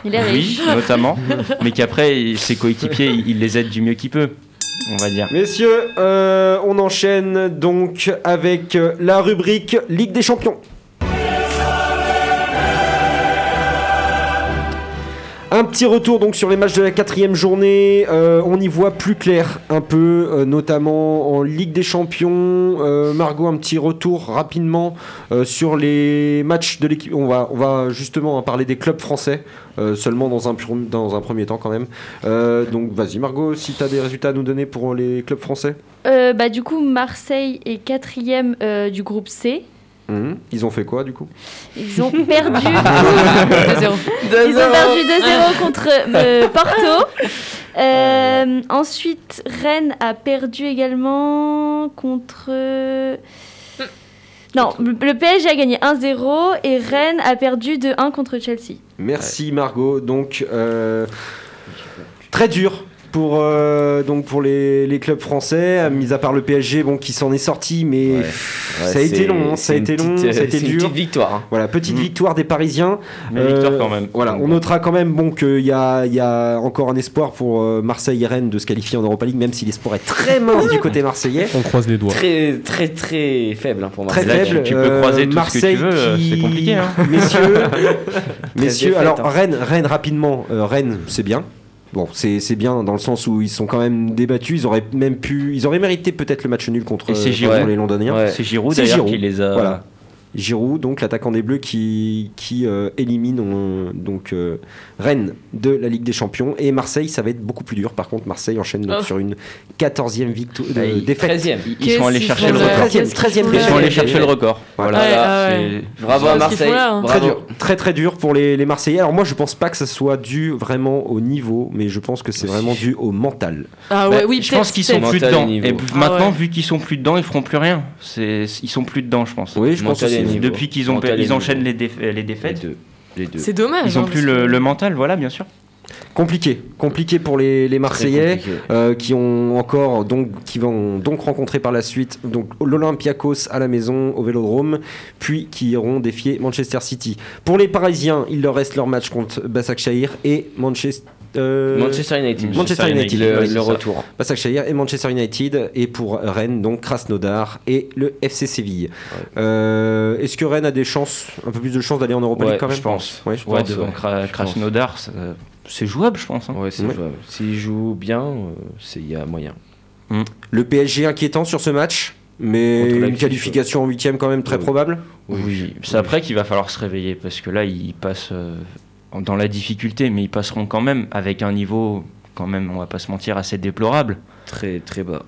Il est riche. Oui, notamment. mais qu'après, ses coéquipiers, il les aide du mieux qu'il peut, on va dire. Messieurs, euh, on enchaîne donc avec euh, la rubrique Ligue des Champions. Un petit retour donc sur les matchs de la quatrième journée. Euh, on y voit plus clair un peu, euh, notamment en Ligue des Champions. Euh, Margot, un petit retour rapidement sur les matchs de l'équipe. On va, on va justement parler des clubs français, seulement dans un, premier temps quand même. Donc vas-y Margot, si tu as des résultats à nous donner pour les clubs français. Bah, du coup, Marseille est quatrième du groupe C. Mhm. Ils ont fait quoi du coup? Ils ont perdu. 2-0. Ils ont perdu 2-0 contre euh, Porto. Euh, ensuite, Rennes a perdu également contre. Non, le le PSG a gagné 1-0 et Rennes a perdu 2-1 contre Chelsea. Merci Margot. Donc euh, très dur pour euh, donc pour les, les clubs français, mis à part le PSG, bon qui s'en est sorti, mais Ouais. pff, Ouais, ça a été long, hein, ça a été une long, petite, ça a été c'est une dur. petite victoire. hein. Voilà, petite Mm. victoire des Parisiens. Mais Euh, victoire quand même. Voilà, on notera quand même bon qu'il y a, il y a encore un espoir pour euh, Marseille et Rennes de se qualifier en Europa League, même si l'espoir est très mince du côté marseillais. On croise les doigts. Très, très, très faible hein, pour Très Marseille. Là, tu- faible. tu peux euh, croiser tout ce que tu Marseille veux, qui- c'est compliqué, hein. Messieurs, messieurs défaite, alors hein. Rennes, Rennes rapidement, euh, Rennes c'est bien. Bon, c'est bien dans le sens où ils sont quand même débattus. Ils auraient même pu, ils auraient mérité peut-être le match nul contre, euh, Giroud. contre les Londoniens. Ouais. C'est Giroud d'ailleurs qui les a. Voilà. Giroud, donc l'attaquant des Bleus qui, qui euh, élimine euh, donc euh, Rennes de la Ligue des Champions et Marseille, ça va être beaucoup plus dur. Par contre, Marseille enchaîne donc Oh. sur une 14e victoire Bah, il- défaite. 13e. Ils- Ils sont allés chercher le record. 13e, Qu'est-ce 13e qu'ils font Ils sont allés chercher le record. Voilà. Ouais, ah Bravo à Marseille. là, hein. Très Bravo. dur, très très dur pour les, les Marseillais. Alors moi je pense pas que ça soit dû vraiment au niveau, mais je pense que c'est vraiment dû au mental. Ah Bah, ouais, oui, je pense qu'ils sont plus dedans. niveau. Et Ah maintenant, vu qu'ils sont plus dedans, ils feront plus rien. C'est, ils sont plus dedans, je pense. Oui, je pense aussi. Niveau. Depuis qu'ils ont, ils enchaînent les, déf- les Les défaites, deux. Les deux. C'est dommage. ils ont hein, plus le, mental, voilà, bien sûr. Compliqué, compliqué pour les, les Marseillais euh, qui ont encore donc qui vont donc rencontrer par la suite donc l'Olympiakos à la maison au Vélodrome, puis qui iront défier Manchester City. Pour les Parisiens, il leur reste leur match contre Basaksehir et Manchester Manchester United. Manchester United, Le- retour. Basaksehir et Manchester United et pour Rennes donc Krasnodar et le FC Séville. Euh, Est-ce que Rennes a des chances, un peu plus de chances d'aller en Europa Ouais, League quand même je pense. Ouais, Je Ouais, pense, devant Krasnodar, c'est jouable, je pense. hein. Ouais, c'est Ouais. jouable. S'il joue bien, euh, c'est- il y a moyen. Le PSG inquiétant sur ce match, mais une qualification en huitième quand même très probable. Oui, c'est après qu'il va falloir se réveiller parce que là, ils passent euh, dans la difficulté, mais ils passeront quand même avec un niveau, quand même, on va pas se mentir, assez déplorable. Très très bas.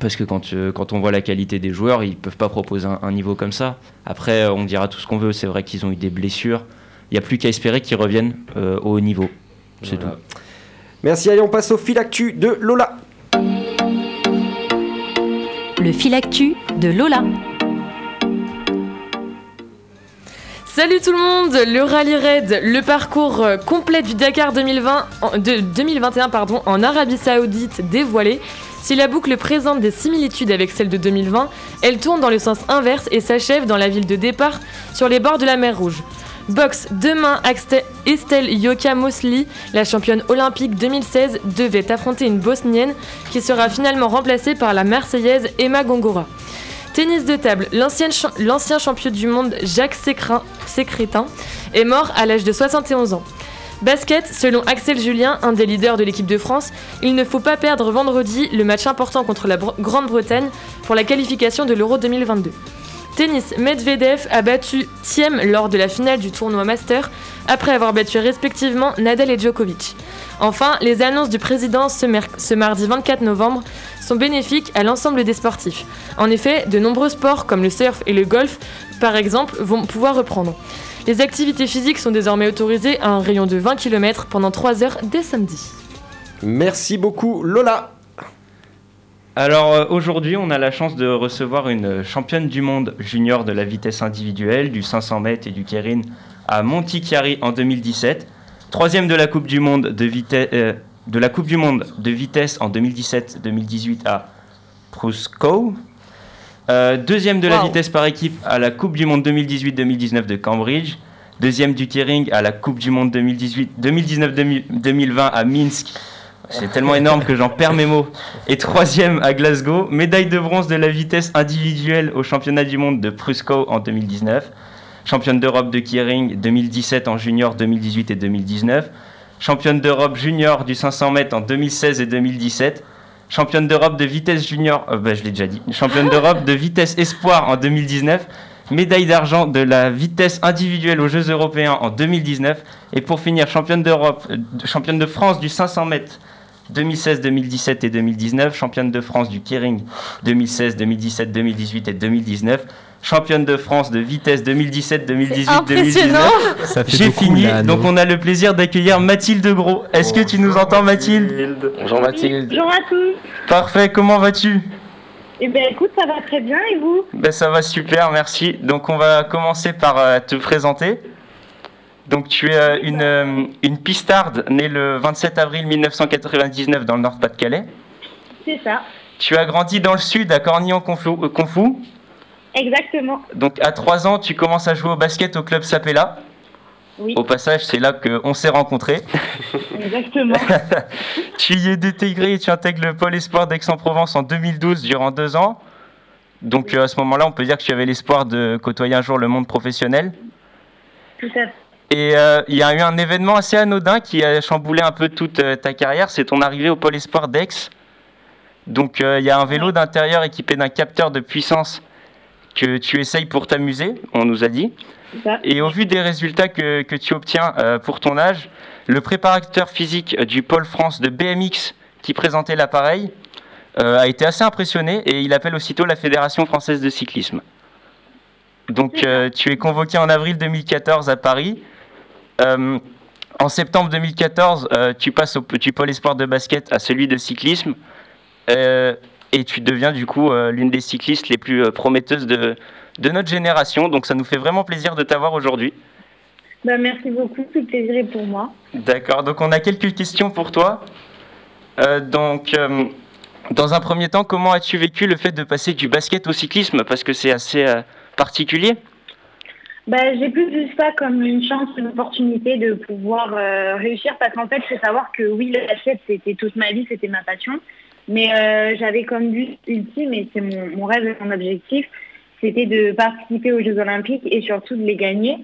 Parce que quand, euh, quand on voit la qualité des joueurs, ils peuvent pas proposer un, un niveau comme ça. Après, euh, on dira tout ce qu'on veut, c'est vrai qu'ils ont eu des blessures. Il n'y a plus qu'à espérer qu'ils reviennent euh, au haut niveau. C'est Voilà. tout. Merci, allez, on passe au fil actu de Lola. Le fil actu de Lola. Salut tout le monde, le rallye raid, le parcours euh, complet du Dakar 2020, en- de 2021 pardon, en Arabie Saoudite dévoilé. Si la boucle présente des similitudes avec celle de 2020, elle tourne dans le sens inverse et s'achève dans la ville de départ sur les bords de la mer Rouge. Box, demain, Estelle Yoka Mosley, la championne olympique 2016, devait affronter une bosnienne qui sera finalement remplacée par la marseillaise Emma Gongora. Tennis de table, l'ancien champion du monde Jacques Sécrétin est mort à l'âge de 71 ans. Basket, selon Axel Julien, un des leaders de l'équipe de France, il ne faut pas perdre vendredi le match important contre la Bre- Grande-Bretagne pour la qualification de l'Euro 2022. Tennis, Medvedev a battu Thiem lors de la finale du tournoi Master après avoir battu respectivement Nadal et Djokovic. Enfin, les annonces du président ce mardi 24 novembre sont bénéfiques à l'ensemble des sportifs. En effet, de nombreux sports comme le surf et le golf, par exemple, vont pouvoir reprendre. Les activités physiques sont désormais autorisées à un rayon de 20 km pendant 3 heures dès samedi. Merci beaucoup, Lola. Alors euh, aujourd'hui, on a la chance de recevoir une championne du monde junior de la vitesse individuelle, du 500 mètres et du Kérin à Montichiari en 2017. Troisième de la Coupe du Monde de, vitesse de la Coupe du Monde de vitesse en 2017-2018 à Pruskow. Euh, deuxième de la Wow. vitesse par équipe à la Coupe du Monde 2018-2019 de Cambridge. Deuxième du Kering à la Coupe du Monde 2018 2019-2020 à Minsk. C'est tellement énorme que j'en perds mes mots. Et troisième à Glasgow, médaille de bronze de la vitesse individuelle au championnat du monde de Pruskow en 2019. Championne d'Europe de Kering 2017 en junior 2018 et 2019. Championne d'Europe junior du 500 mètres en 2016 et 2017. Championne d'Europe de vitesse junior, euh, bah, je l'ai déjà dit. Championne d'Europe de vitesse espoir en 2019. Médaille d'argent de la vitesse individuelle aux Jeux européens en 2019. Et pour finir, championne d'Europe, euh, championne de France du 500 mètres 2016, 2017 et 2019, championne de France du Kering 2016, 2017, 2018 et 2019, championne de France de vitesse 2017, 2018, impressionnant. 2019. Ça fait J'ai beaucoup, fini, là, donc on a le plaisir d'accueillir Mathilde Gros. Est-ce que tu nous entends Mathilde? Bonjour Mathilde. Bonjour à tous. Parfait, comment vas-tu? Eh bien, écoute, ça va très bien et vous? Ben, Ça va super, merci. Donc on va commencer par euh, te présenter. Donc tu es euh, une, euh, une pistarde née le 27 avril 1999 dans le Nord-Pas-de-Calais. C'est ça, Tu as grandi dans le sud à Cornillon-Conflou. Exactement. Donc à 3 ans, tu commences à jouer au basket au club Sapella. Oui, Au passage, c'est là qu'on s'est rencontrés. exactement. tu y es intégré et tu intègres le pôle espoir d'Aix-en-Provence en 2012 durant deux ans. Donc euh, à ce moment-là, on peut dire que tu avais l'espoir de côtoyer un jour le monde professionnel. Tout à fait. Et euh, il y a eu un événement assez anodin qui a chamboulé un peu toute euh, ta carrière, c'est ton arrivée au pôle espoir d'Aix. Donc euh, il y a un vélo d'intérieur équipé d'un capteur de puissance que tu essayes pour t'amuser, on nous a dit. Et au vu des résultats que, que tu obtiens euh, pour ton âge, le préparateur physique du pôle France de BMX qui présentait l'appareil euh, a été assez impressionné et il appelle aussitôt la Fédération française de cyclisme. Donc euh, tu es convoqué en avril 2014 à Paris. En septembre 2014, euh, tu passes au petit pôle espoir de basket à celui de cyclisme. Et tu deviens du coup euh, l'une des cyclistes les plus euh, prometteuses de, de notre génération. Donc ça nous fait vraiment plaisir de t'avoir aujourd'hui. Bah, merci beaucoup, tout le plaisir est pour moi. D'accord, donc on a quelques questions pour toi. Euh, donc, euh, dans un premier temps, comment as-tu vécu le fait de passer du basket au cyclisme? Parce que c'est assez euh, particulier. Bah, j'ai plus vu ça comme une chance, une opportunité de pouvoir réussir parce qu'en fait, faut savoir que oui, le basket, c'était toute ma vie, c'était ma passion. Mais euh, j'avais comme but ultime, et c'est mon, rêve et mon objectif, c'était de participer aux Jeux Olympiques et surtout de les gagner.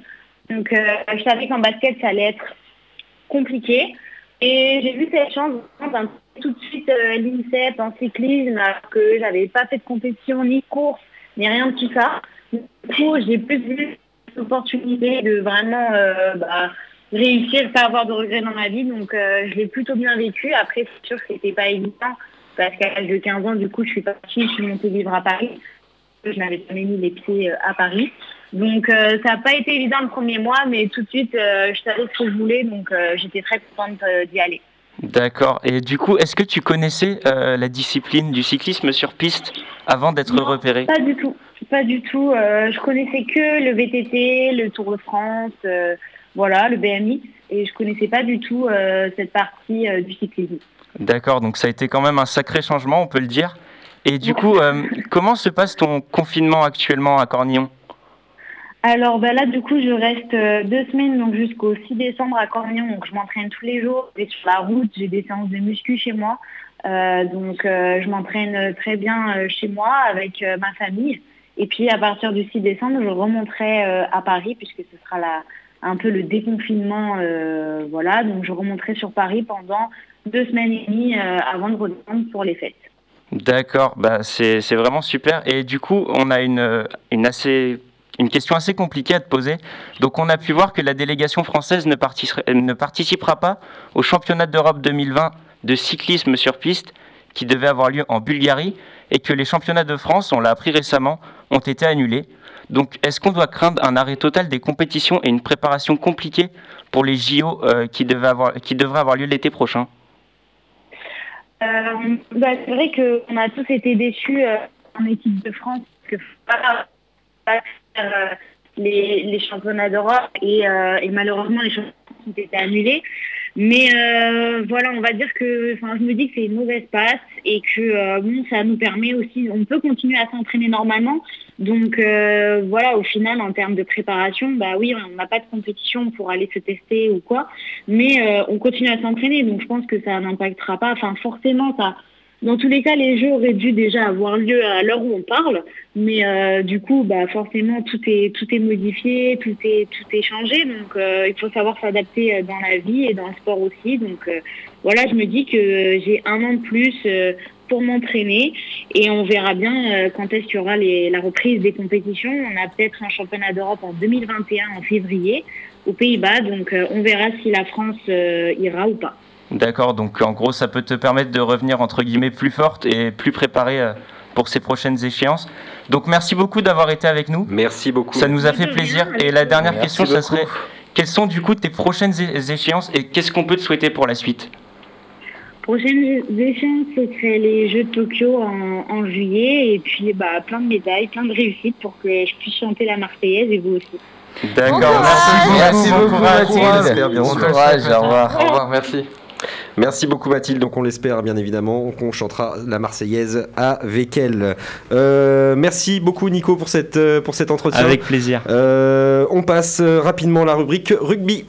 Donc, euh, je savais qu'en basket, ça allait être compliqué. Et j'ai vu cette chance tout de suite euh, l'INSEP en cyclisme, alors que j'avais pas fait de compétition, ni course, ni rien de tout ça. Du coup, j'ai plus vu l'opportunité de vraiment bah, réussir, pas avoir de regrets dans ma vie. Donc, je l'ai plutôt bien vécu. Après, c'est sûr que c'était pas évident, parce qu'à l'âge de 15 ans, du coup, je suis partie, je suis montée vivre à Paris. Je n'avais jamais mis les pieds euh, à Paris. Donc euh, ça n'a pas été évident le premier mois, mais tout de suite, euh, je savais ce que je voulais, donc euh, j'étais très contente d'y aller. D'accord. Et du coup, est-ce que tu connaissais la discipline du cyclisme sur piste avant d'être repéré Pas du tout, pas du tout. Je connaissais que le VTT, le Tour de France, voilà, le BMX, et je connaissais pas du tout cette partie du cyclisme. D'accord, donc ça a été quand même un sacré changement, on peut le dire. Et du coup, euh, comment se passe ton confinement actuellement à Cornillon? Alors bah là, du coup, je reste euh, deux semaines, donc jusqu'au 6 décembre à Cornillon. Donc je m'entraîne tous les jours. Et sur la route, j'ai des séances de muscu chez moi. Euh, donc je m'entraîne très bien chez moi avec ma famille. Et puis à partir du 6 décembre, je remonterai à Paris puisque ce sera un peu le déconfinement. voilà, donc je remonterai sur Paris pendant deux semaines et demie euh, avant de redescendre pour les fêtes. D'accord, bah c'est vraiment super. Et du coup, on a une, assez, une question assez compliquée à te poser. Donc, on a pu voir que la délégation française ne, ne participera pas au championnat d'Europe 2020 de cyclisme sur piste qui devait avoir lieu en Bulgarie et que les championnats de France, on l'a appris récemment, ont été annulés. Donc, est-ce qu'on doit craindre un arrêt total des compétitions et une préparation compliquée pour les JO euh, qui devraient avoir lieu l'été prochain? Euh, bah, c'est vrai qu'on a tous été déçus euh, en équipe de France parce que pas faire, euh, les, les championnats d'Europe et, euh, et malheureusement les championnats ont été annulés. Mais euh, voilà, on va dire que je me dis que c'est une mauvaise passe et que euh, bon, ça nous permet aussi, on peut continuer à s'entraîner normalement. Donc euh, voilà, au final, en termes de préparation, bah oui, on n'a pas de compétition pour aller se tester ou quoi, mais on continue à s'entraîner. Donc je pense que ça n'impactera pas. Enfin, forcément, ça. Dans tous les cas, les jeux auraient dû déjà avoir lieu à l'heure où on parle, mais euh, du coup, bah forcément, tout est tout est modifié, tout est tout est changé. Donc euh, il faut savoir s'adapter euh, dans la vie et dans le sport aussi. Donc voilà, je me dis que j'ai un an de plus pour m'entraîner et on verra bien quand est-ce qu'il y aura la reprise des compétitions. On a peut-être un championnat d'Europe en 2021 en février aux Pays-Bas, donc on verra si la France ira ou pas. D'accord, donc en gros, ça peut te permettre de revenir entre guillemets plus forte et plus préparée euh, pour ces prochaines échéances. Donc merci beaucoup d'avoir été avec nous. Merci beaucoup. Ça nous a fait plaisir. Et la dernière Merci question, ça beaucoup. serait quelles sont du coup tes prochaines échéances et qu'est-ce qu'on peut te souhaiter pour la suite? Prochaines échéances, ce serait les Jeux de Tokyo en, en juillet et puis bah, plein de médailles, plein de réussites pour que je puisse chanter la Marseillaise et vous aussi. D'accord, merci beaucoup. Bon Mathilde. courage. On l'espère, bien Bon courage, au revoir. Au revoir, merci. Merci beaucoup Mathilde, donc on l'espère bien évidemment qu'on chantera la Marseillaise avec elle. Euh, merci beaucoup Nico pour, cette, euh, pour cet entretien. Avec plaisir. Euh, on passe rapidement à la rubrique rugby.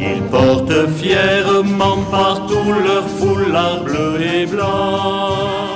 Ils portent fièrement partout leur foulard bleu et blanc.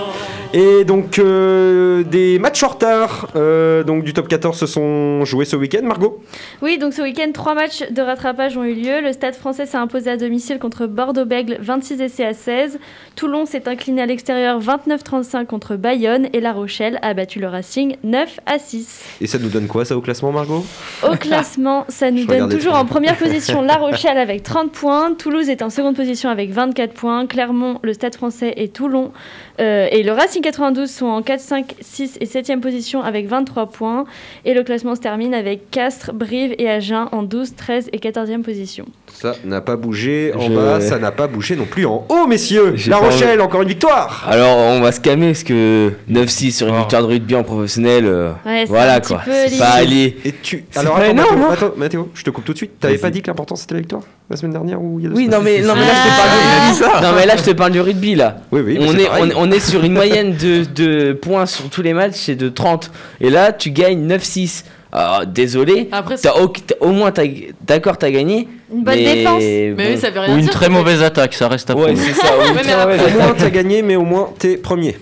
Et donc euh, des matchs en retard euh, donc du top 14 se sont joués ce week-end Margot? Oui, donc ce week-end, trois matchs de rattrapage ont eu lieu. Le Stade français s'est imposé à domicile contre Bordeaux-Bègle, 26 essais à 16. Toulon s'est incliné à l'extérieur, 29-35 contre Bayonne. Et La Rochelle a battu le Racing, 9 à 6. Et ça nous donne quoi ça au classement Margot? Au classement, ça nous Je donne toujours en première position La Rochelle avec 30 points. Toulouse est en seconde position avec 24 points. Clermont, le Stade français et Toulon euh, et le Racing Racing 92 sont en 4, 5, 6 et 7e position avec 23 points. Et le classement se termine avec Castres, Brive et Agen en 12, 13 et 14e position. Ça n'a pas bougé en Je- bas, ça n'a pas bougé non plus en haut, messieurs. La pas Rochelle, encore une victoire. Alors, on va se calmer parce que 9-6 sur une victoire de rugby en professionnel, euh, Ouais, c'est voilà quoi. C'est pas aller. Et tu. Alors attends, Mathéo, hein. attends, Mathéo, je te coupe tout de suite. T'avais pas dit que l'important c'était la victoire? La semaine dernière ou il y a deux Oui, semaines non mais, non, mais là, je te parle du... non, mais là, je te parle du rugby là. Oui, oui, on, est, pareil. on, on est sur une moyenne de, de points sur tous les matchs, c'est de 30. Et là, tu gagnes 9-6. Alors, désolé. Après, t'as au, moins, t'as- d'accord, t'as gagné. Une bonne mais défense. Mais oui, ça veut rien Ou une dire, très mauvaise attaque, ça reste à Ouais, prouver. c'est ça. ou une Ouais, mais Au moins attaque. t'as gagné, mais au moins t'es premier.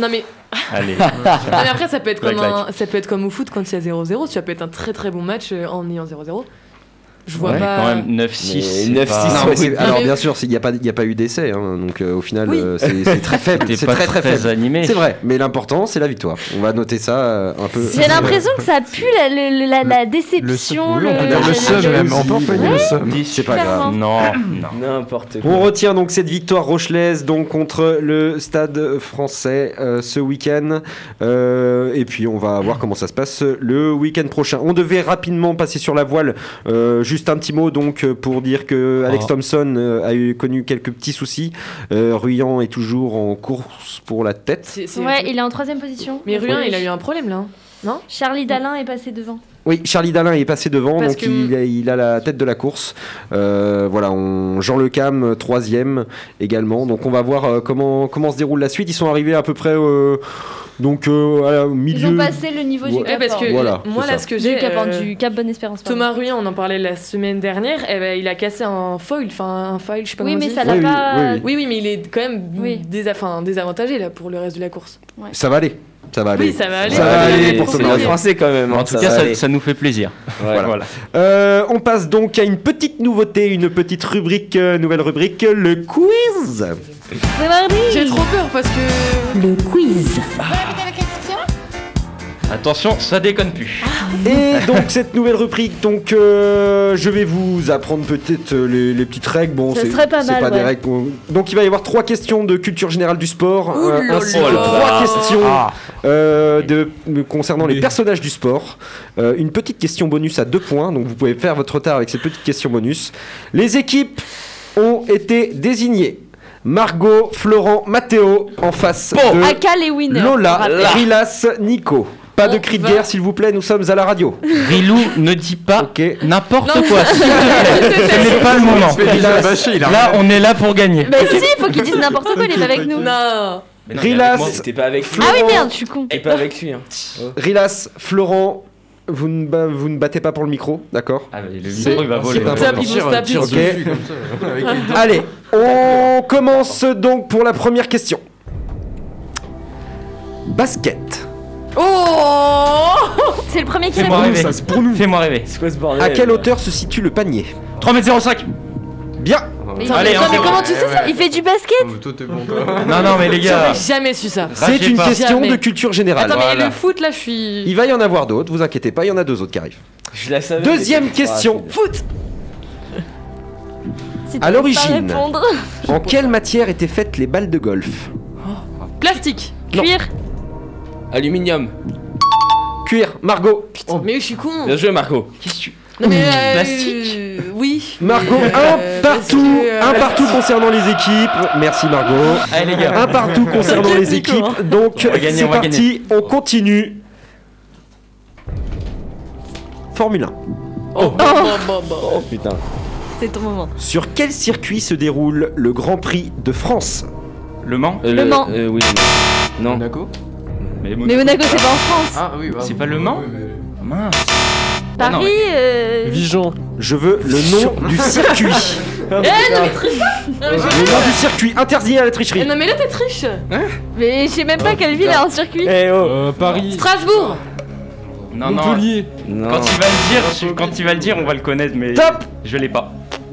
Non mais, Allez. non, mais après ça peut être comme un, ça peut être comme au foot quand il y a 0-0, ça peut être un très très bon match euh, en ayant 0-0. Je vois Ouais, pas. quand même, 9-6. c'est 9-6, pas- alors bien sûr, il n'y a, pas- il y a pas eu d'essai, hein, donc euh, au final Oui. euh, c'est très faible. C'est très très, très faible. animé. C'est vrai, mais l'important c'est la victoire. On va noter ça euh, un peu. J'ai l'impression que ça pue la, le- la, la déception. Peut dire le seum même, on peut employer le seum. C'est pas grave. Non. N'importe quoi. On retient donc cette victoire rochelaise donc contre le Stade Français ce week-end et puis on va voir comment ça se passe le week-end prochain. On devait rapidement passer sur la voile. Juste un petit mot donc euh, pour dire que Alex Oh. Thompson euh, a eu connu quelques petits soucis. Euh, Ruyan est toujours en course pour la tête. Ouais, il est en troisième position. Mais Ruin, il a eu un problème là. hein. Non? Charlie Dalin est passé devant. Oui, Charlie Dalin est passé devant, Parce donc que- il, a, il a la tête de la course. Euh, voilà, on, Jean Le Cam, euh, troisième également. Donc on va voir euh, comment, comment se déroule la suite. Ils sont arrivés à peu près euh, donc, euh, à la- au Ils milieu. ont passé le niveau du Ouais, parce que. Voilà, moi c'est là ça. ce que Du j'ai Cap, euh, du Cap Bonne Espérance. pardon. Thomas Ruin, on en parlait la semaine dernière, eh ben, il a cassé un foil, enfin un foil, je sais pas Oui, comment mais ça l'a Oui, oui, pas. oui, oui. Oui, oui, mais il est quand même Oui. désavantagé là pour le reste de la course. Ça va aller. Ça va aller. Oui, ça va aller. Ça va aller pour le Ruyan. français quand même. hein, En tout ça cas, ça, nous fait plaisir. Ouais. Voilà. Euh, on passe donc à une petite nouveauté, une petite rubrique, euh, nouvelle rubrique, le quiz. C'est mardi. J'ai trop peur parce que. Le quiz. Attention, ça déconne plus. Et donc cette nouvelle rubrique, donc euh, je vais vous apprendre peut-être euh, les, les petites règles. Bon, c'est serait pas c'est mal, pas des ouais. règles. qu'on- Donc il va y avoir trois questions de culture générale du sport, Ouh euh, là ainsi que là. trois questions Ah. euh, de, concernant les personnages du sport. Euh, une petite question bonus à deux points, donc vous pouvez faire votre retard avec cette petite question bonus. Les équipes ont été désignées. Margot, Florent, Mathéo en face de Aka les winners. Lola. Rilas, Nico. Pas de cri de guerre s'il vous plaît, nous sommes à la radio. Rilou, ne dis pas n'importe quoi. s'il te plaît. Ce n'est pas le moment. Là, on est là pour gagner. Bah si, il faut qu'il dise n'importe quoi, il est pas avec nous. Non Mais Rilas. T'es pas avec lui. Ah oui, merde, je suis con. T'es pas avec lui. Hein. Rilas, Florent, vous ne, vous ne battez pas pour le micro, d'accord Ah, mais le micro, il va voler. Allez, on commence donc pour la première question. Basket. Oh C'est le premier qui Fais-moi répond. rêver. Ça, c'est pour nous. Fais-moi rêver. C'est quoi ce bordel À quelle hauteur se situe le panier 3m05 Bien. Mais Allez, mais, on attends, mais fait- comment tu sais ça Il fait du basket Oh, mais toi, t'es bon, toi. Non, non, mais les gars. J'aurais jamais su ça. C'est Ragez une pas. question Jamais. de culture générale. Attends, mais Voilà. le foot là, je suis. Il va y en avoir d'autres, vous inquiétez pas, il y en a deux autres qui arrivent. Je la savais. Deuxième mais c'est pas question. rapide. Foot Si tu À l'origine. pas répondre. En quelle matière étaient faites les balles de golf? Plastique Non. Cuir. Aluminium. Cuir, Margot. Mais je suis con Bien joué, Marco. Qu'est-ce que tu. Non mais euh, Plastique Oui. Margot, Mais, un euh, partout, parce que, euh, un partout concernant les équipes. Merci Margot. Allez, les gars. Un partout concernant T'inquiète, les Nico, hein. équipes. Donc On va gagner, c'est on va parti, on continue. Formule 1. Oh, bon, bon, bon. Oh putain. C'est ton moment. Sur quel circuit se déroule le Grand Prix de France? Le Mans? Euh, Le Mans. euh, oui. Non. Monaco? Mais Monaco, c'est pas en France. Ah oui, bah, C'est pas le Mans oui, mais- Mince. Ah Paris. euh, Vigeant. Je veux le nom du circuit. Eh, non, mais triche pas Non, mais Le je- nom du circuit interdit à la Eh, tricherie. non, mais là, t'es triche Mais je sais même pas quelle ville a un circuit. Eh oh. Euh, Paris. Strasbourg Non, non. Montpellier. Non. Quand il va le dire, je- quand il va le dire, on va le connaître, mais Top je l'ai pas.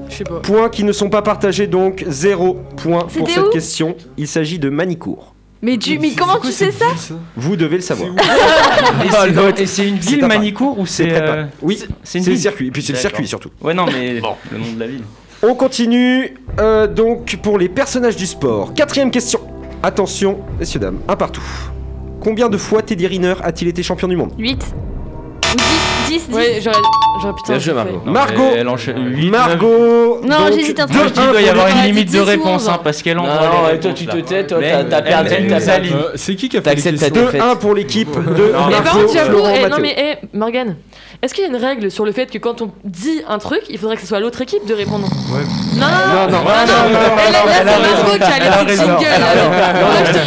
Je sais pas. Points qui ne sont pas partagés donc zéro point pour C'était cette où? question. Il s'agit de Manicourt. Mais tu, mais comment tu sais ça Vous devez le savoir. Et c'est- Et c'est une ville. Manicourt ou c'est. euh, Oui, c'est le ville circuit. Et puis c'est le circuit surtout. Ouais, non, mais le nom de la ville. On continue euh, donc pour les personnages du sport. Quatrième question. Attention, messieurs, dames, un partout. Combien de fois Teddy Riner a-t-il été champion du monde? 8. 10, 10, Ouais, j'aurais. J'aurais putain. Bien joué. Margot. Non, Margot. mais Elle enchaîne 8, Margot Non, donc, j'hésite un deux. Je dis, il doit y avoir une limite de 10 ou réponse 11. hein, parce qu'elle envoie Non, les toi, tu te tais, toi, t'as- perdu, perdu. aligne. Euh, c'est qui qui a fait les ta questions défaite. 2-1 pour l'équipe de Non, Mais par Margot, contre, j'avoue, Florent, non mais Morgane, est-ce qu'il y a une règle sur le fait que quand on dit un truc, il faudrait que ce soit l'autre équipe de répondre Ouais. Non, non, non, Non, non,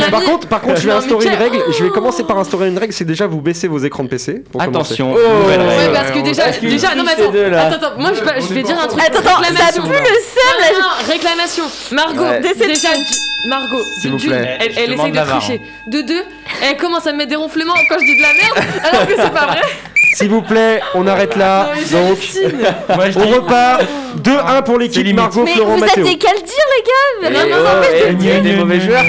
Eh, Par contre, par contre, je vais instaurer une règle. Je vais commencer par instaurer une règle, c'est déjà vous baissez vos écrans de PC. pour Attention, Ouais, parce que déjà, non mais attends, attends, attends, moi je, vais- dire un truc. Attends, attends, ça pue le seum là. Non, non, réclamation. Margot, déjà, Margot, d'une, elle, essaye de tricher. De deux, elle commence à me mettre des ronflements quand je dis de la merde, alors que c'est pas vrai. S'il vous plaît, on arrête là. Non, mais Donc, j'hallucine. Moi, je on dis- repart. 2-1 pour l'équipe limite. Margot, Mais Florent, vous Mathéo. aviez qu'à le dire, les gars. Et Non, non, oh, mais il y a des mauvais joueurs.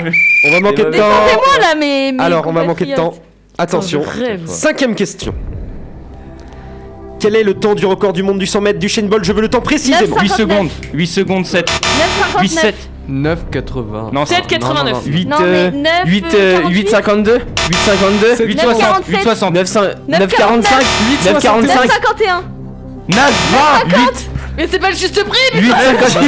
On va manquer de Mais temps. Défendez-moi là, mais. mes Alors, on va manquer de temps. compatriotes. Attention. Putain, je rêve. Cinquième question. Quel est le temps du record du monde du 100 mètres du Shane Bolt Je veux le temps précisément. 8 secondes, 8 secondes 7, 8 9,59. 7. 9,80. Non, 7,89. 8, Non, mais 9, 8, euh, 8, 52 8, 52 8 60, 8 60, 9, 9, 45 9, 45 9,51. 9 20 8 Mais c'est pas le juste prix, mais 8, 59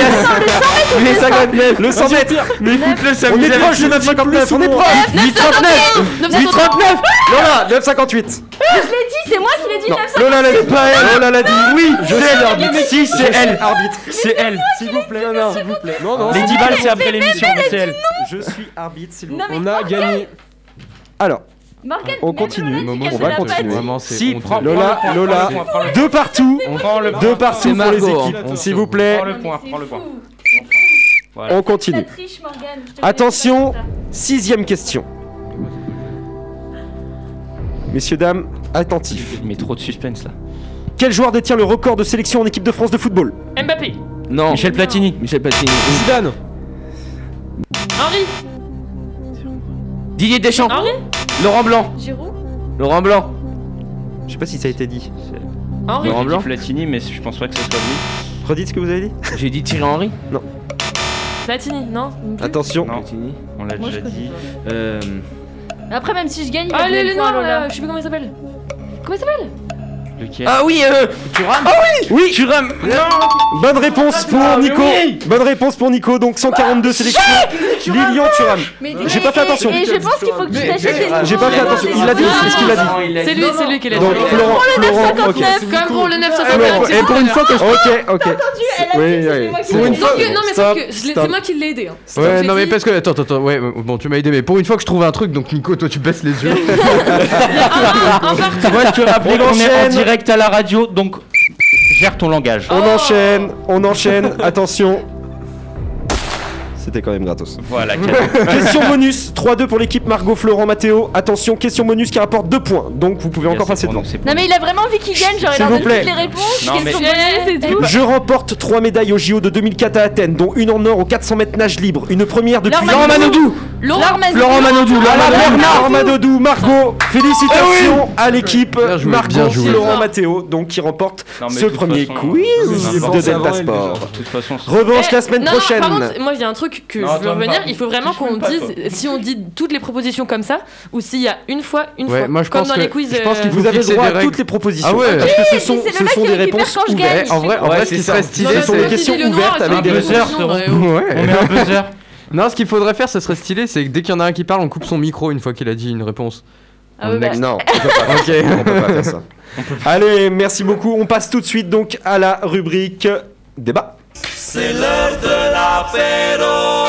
8, 59 Le 100 mètres. Mais écoute-le, ça On vous est proche de plus 9,59. On est proche. 8, 39 8, 39 Lola, 9,58. Je l'ai dit, c'est moi qui l'ai dit, Non, 9,58. Lola l'a dit. Lola l'a dit. Oui, je suis arbitre. Si, c'est elle. arbitre. C'est elle. S'il vous plaît, non, s'il vous plaît. Non, non. Les 10 balles, c'est après l'émission, mais c'est elle. Je suis arbitre, s'il vous plaît. On a gagné. Alors, Morgane, on continue. On va continuer. Si, Lola, Lola, deux partout. On prend le Deux partout pour les équipes, s'il vous plaît. Prends le point, C'est prends le point. fou. Voilà. On continue. Attention, sixième question. Messieurs, dames, attentifs. Mais trop de suspense là. Quel joueur détient le record de sélection en équipe de France de football? Mbappé, Non Michel Platini. Michel Platini Zidane. Henri, Didier Deschamps Henri, Laurent Blanc. Giroud Laurent Blanc Je sais pas si ça a été dit. Henri. Laurent J'ai dit Blanc Platini, mais je pense pas que ce soit lui. Redites ce que vous avez dit. J'ai dit Thierry Henry Platini, non non plus. Attention. Non, Platini on l'a Moi, déjà je connais dit. Euh... Après, même si je gagne, il Ah, a le, le point à là, je sais plus comment il s'appelle. Comment il s'appelle? Lequel Ah oui, euh... Thuram Oui, Thuram bonne réponse pour Nico. Bonne réponse pour Nico. Donc 142 sélections. Lilian Thuram. Mais- J'ai et- pas fait attention. Et je pense qu'il faut que tu t'achètes les J'ai pas fait attention. Il l'a dit. Est-ce qu'il l'a dit C'est lui, c'est lui qui l'a dit. Donc Florent, Florent, ok. Comme pour le Et 961. pour une fois que ok, ok. Elle a Oui, dit, oui. c'est moi qui Pour l'ai une dit. fois- Sauf que, non, mais Stop, sauf que je l'ai- stop. c'est moi qui l'ai aidé. hein. Ouais, non mais parce que attends attends ouais bon tu m'as aidé mais pour une fois que je trouve un truc donc Nico toi tu baisses les yeux. Moi, je te rappelle On qu'on est en enchaîne. Direct à la radio, donc gère ton langage. On enchaîne, on enchaîne. Attention. C'était quand même gratos. Voilà. Question bonus, 3-2 pour l'équipe Margot, Florent, Mathéo. Attention, question bonus qui rapporte 2 points. Donc vous pouvez encore passer devant. Non, mais il a vraiment envie qu'il gagne, genre il S'il leur vous donne plaît. toutes les réponses, Non, mais- question bonus et tout. Je remporte 3 médailles au JO de 2004 à Athènes, dont une en or au 400 mètres nage libre. Une première depuis. Laurent Manodou. Laurent Laure Manodou. Florent Manodou Ah Laurent la Manodou. Margot, félicitations à l'équipe Bien joué, Margot, bien joué. Florent, Mathéo, donc qui remporte ce premier façon, quiz de. Delta Sport. De toute façon, c'est- Revanche la semaine Non, non, prochaine. par contre, moi, il y a un truc que Non, je veux revenir. Il faut vraiment qu'on dise si on dit toutes les propositions comme ça ou s'il y a une fois, une Ouais, fois. moi, je comme pense dans que- les quiz. je pense euh, qu'il faut Vous avez droit à toutes les propositions. Ah ouais. Parce que ce sont, ce des réponses ouvertes. En vrai en vrai ce qui serait stylé Ce sont c'est- des questions ouvertes avec des un réponses. On met un buzzer. Non ce qu'il faudrait faire ce serait stylé c'est que dès qu'il y en a un qui parle on coupe son micro une fois qu'il a dit une réponse. Ah ouais, bah, Non, on peut pas. Ok. On peut pas faire ça. Allez, merci beaucoup. On passe tout de suite donc à la rubrique débat. C'est l'heure de l'apéro.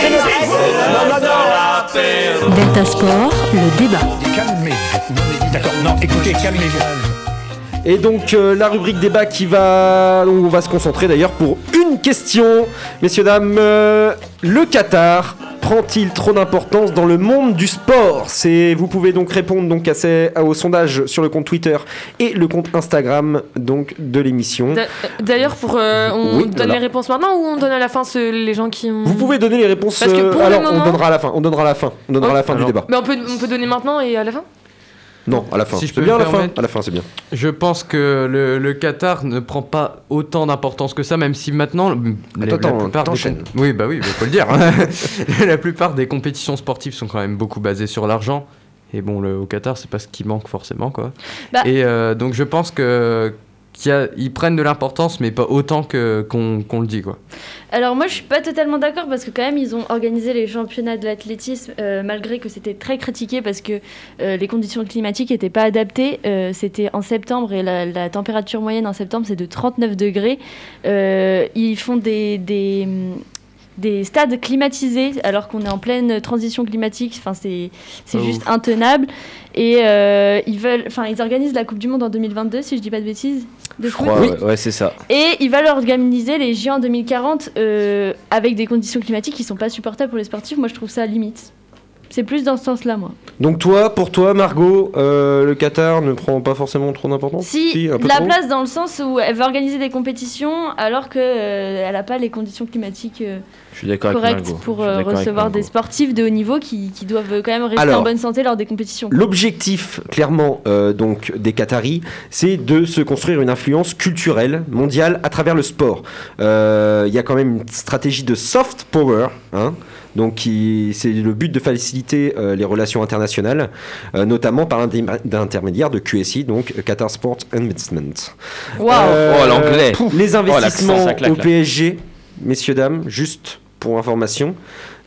C'est l'heure de l'apéro. Delta Sport, le débat. Calmez-vous. D'accord. Non, écoutez, calmez-vous. Et donc euh, la rubrique débat qui va, on va se concentrer d'ailleurs pour une question, messieurs dames, euh, le Qatar prend-il trop d'importance dans le monde du sport? C'est, vous pouvez donc répondre donc à ces, au sondage sur le compte Twitter et le compte Instagram donc de l'émission. D'a- D'ailleurs, pour euh, on Oui, donne voilà. les réponses maintenant ou on donne à la fin ceux- les gens qui ont. Vous pouvez donner les réponses. Parce que euh, pour le alors moment- on donnera à la fin. On donnera à la fin. On donnera à la fin du débat. Mais on peut, on peut donner maintenant et à la fin? Non, à la fin. Si je peux bien à la fin. permettre. À la fin, c'est bien. Je pense que le, le Qatar ne prend pas autant d'importance que ça, même si maintenant. le- la- plupart des com- Oui, bah oui, il faut le dire. la plupart des compétitions sportives sont quand même beaucoup basées sur l'argent. Et bon, le, au Qatar, c'est pas ce qui manque forcément, quoi. Bah- Et euh, donc, je pense que ils prennent de l'importance, mais pas autant que qu'on le dit, quoi. Alors moi je suis pas totalement d'accord parce que quand même ils ont organisé les championnats de l'athlétisme euh, malgré que c'était très critiqué parce que euh, les conditions climatiques n'étaient pas adaptées. Euh, c'était en septembre et la, température moyenne en septembre c'est de 39 degrés. Ils font des, des stades climatisés alors qu'on est en pleine transition climatique. Enfin c'est juste intenable. Et euh, ils veulent, enfin ils organisent la Coupe du Monde en 2022 si je dis pas de bêtises. De Je foot. crois, ouais, ouais, c'est ça. Et il va leur organiser les JO en 2040 euh, avec des conditions climatiques qui sont pas supportables pour les sportifs. Moi, je trouve ça limite. C'est plus dans ce sens-là, moi. Donc toi, pour toi, Margot, euh, le Qatar ne prend pas forcément trop d'importance Si, un peu la trop place dans le sens où elle va organiser des compétitions alors que euh, elle n'a pas les conditions climatiques euh, Je suis d'accord avec correctes Margot. pour Je suis euh, d'accord avec recevoir Margot. des sportifs de haut niveau qui, qui doivent quand même rester Alors, en bonne santé lors des compétitions. L'objectif, clairement, euh, donc des Qataris, c'est de se construire une influence culturelle mondiale à travers le sport. Euh, Il y a quand même une stratégie de soft power, hein, donc c'est le but de faciliter euh, les relations internationales, euh, notamment par l'intermédiaire de QSI, donc Qatar Sport Investment. Waouh Oh, l'anglais. Les Oh, l'accent, investissements claque, au. PSG, messieurs, dames, juste pour information,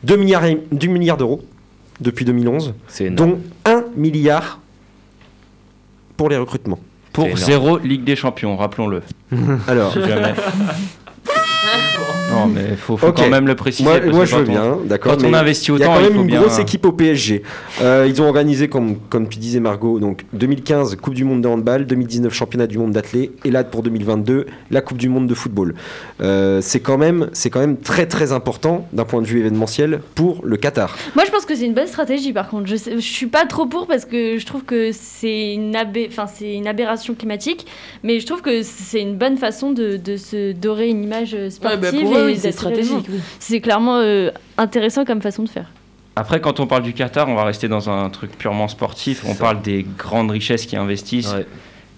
2 milliards, et- 2 milliards d'euros depuis 2011, C'est énorme. dont 1 milliard pour les recrutements. Pour zéro Ligue des Champions, rappelons-le. Alors. non, mais faut, faut quand même le préciser. moi, parce moi, que je veux on- bien, d'accord. Quand on investit Il y a autant, quand il même une bien. grosse équipe au PSG. Euh, ils ont organisé, comme, comme tu disais Margot, donc 2015 Coupe du Monde de handball, 2019 Championnat du Monde d'athlé, et là pour 2022 la Coupe du Monde de football. Euh, c'est quand même, c'est quand même très très important d'un point de vue événementiel pour le Qatar. Moi, je pense que c'est une bonne stratégie. Par contre, je, sais- je suis pas trop pour parce que je trouve que c'est une, abé- enfin, c'est une aberration climatique, mais je trouve que c'est une bonne façon de, de se dorer une image Ouais, sportive bah, et oui, c'est stratégique. oui. C'est clairement euh, intéressant comme façon de faire. Après, quand on parle du Qatar, on va rester dans un truc purement sportif. On parle des grandes richesses qui investissent. Ouais.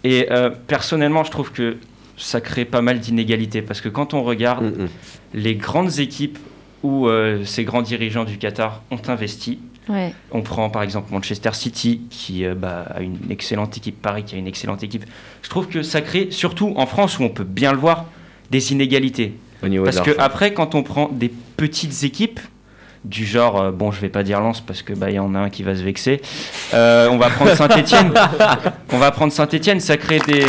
Et euh, personnellement, je trouve que ça crée pas mal d'inégalités. Parce que quand on regarde Mm, mm. les grandes équipes où euh, ces grands dirigeants du Qatar ont investi, Ouais. on prend par exemple Manchester City, qui euh, bah, a une excellente équipe, Paris qui a une excellente équipe. Je trouve que ça crée, surtout en France où on peut bien le voir, des inégalités. Au niveau Parce de que après, quand on prend des petites équipes, du genre, euh, bon, je vais pas dire Lens parce que bah il y en a un qui va se vexer. Euh, on va prendre Saint-Étienne. on va prendre Saint-Étienne, ça crée des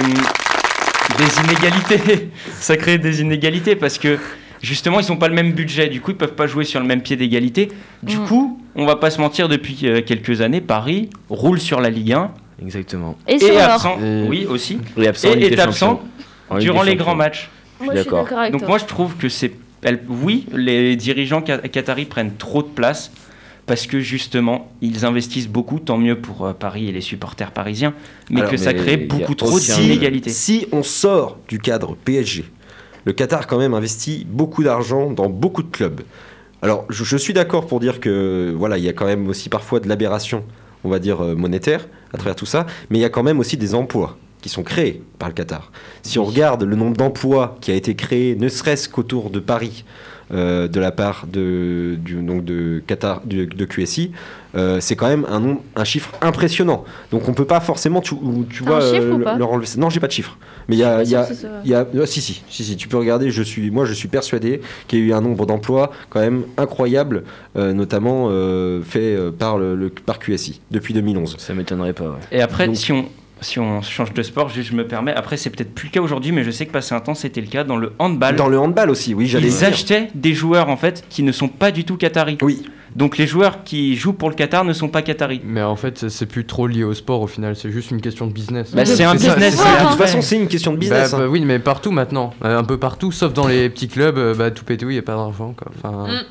des inégalités. ça crée des inégalités parce que justement ils n'ont pas le même budget. Du coup, ils peuvent pas jouer sur le même pied d'égalité. Du Mm. coup, on va pas se mentir, depuis euh, quelques années, Paris roule sur la Ligue 1 Exactement. Et et absent. Oui, aussi. Et absent en Et est absent durant les grands matchs. Je suis d'accord. Donc toi. moi je trouve que c'est, oui, les dirigeants qataris prennent trop de place parce que justement ils investissent beaucoup, tant mieux pour euh, Paris et les supporters parisiens, mais Alors, que ça crée beaucoup trop d'inégalités. Si on sort du cadre PSG, le Qatar a quand même investi beaucoup d'argent dans beaucoup de clubs. Alors, je, je suis d'accord pour dire que voilà, il y a quand même aussi parfois de l'aberration, on va dire euh, monétaire, à travers tout ça, mais il y a quand même aussi des emplois qui sont créés par le Qatar. Si on regarde le nombre d'emplois qui a été créé, ne serait-ce qu'autour de Paris, euh, de la part de, du, donc de Qatar, de, de QSI, euh, c'est quand même un, nom- un chiffre impressionnant. Donc on peut pas forcément, tu, tu vois, un chiffre euh, ou pas leur enlever ça. Non, j'ai pas de chiffre. Mais il y a, y a, a- ah, si, si, si, si, tu peux regarder. Je suis, moi, je suis persuadé qu'il y a eu un nombre d'emplois quand même incroyable, euh, notamment euh, fait par le, le- par QSI depuis 2011. Ça m'étonnerait pas, ouais. Et après, Donc- si on si on change de sport, je me permets. Après, c'est peut-être plus le cas aujourd'hui, mais je sais que passé un temps, c'était le cas dans le handball. Dans le handball aussi, oui, j'allais. Ils dire. achetaient des joueurs en fait qui ne sont pas du tout qataris. Oui. Donc les joueurs qui jouent pour le Qatar ne sont pas qataris. Mais en fait, c'est- plus trop lié au sport au final, c'est juste une question de business. Bah, c'est un business, ça. De toute façon, c'est une question de business. Bah, hein. bah oui, mais partout maintenant, Euh, un peu partout, sauf dans les petits clubs, euh, bah, tout pétou, il n'y a pas d'argent. Enfin, Mm.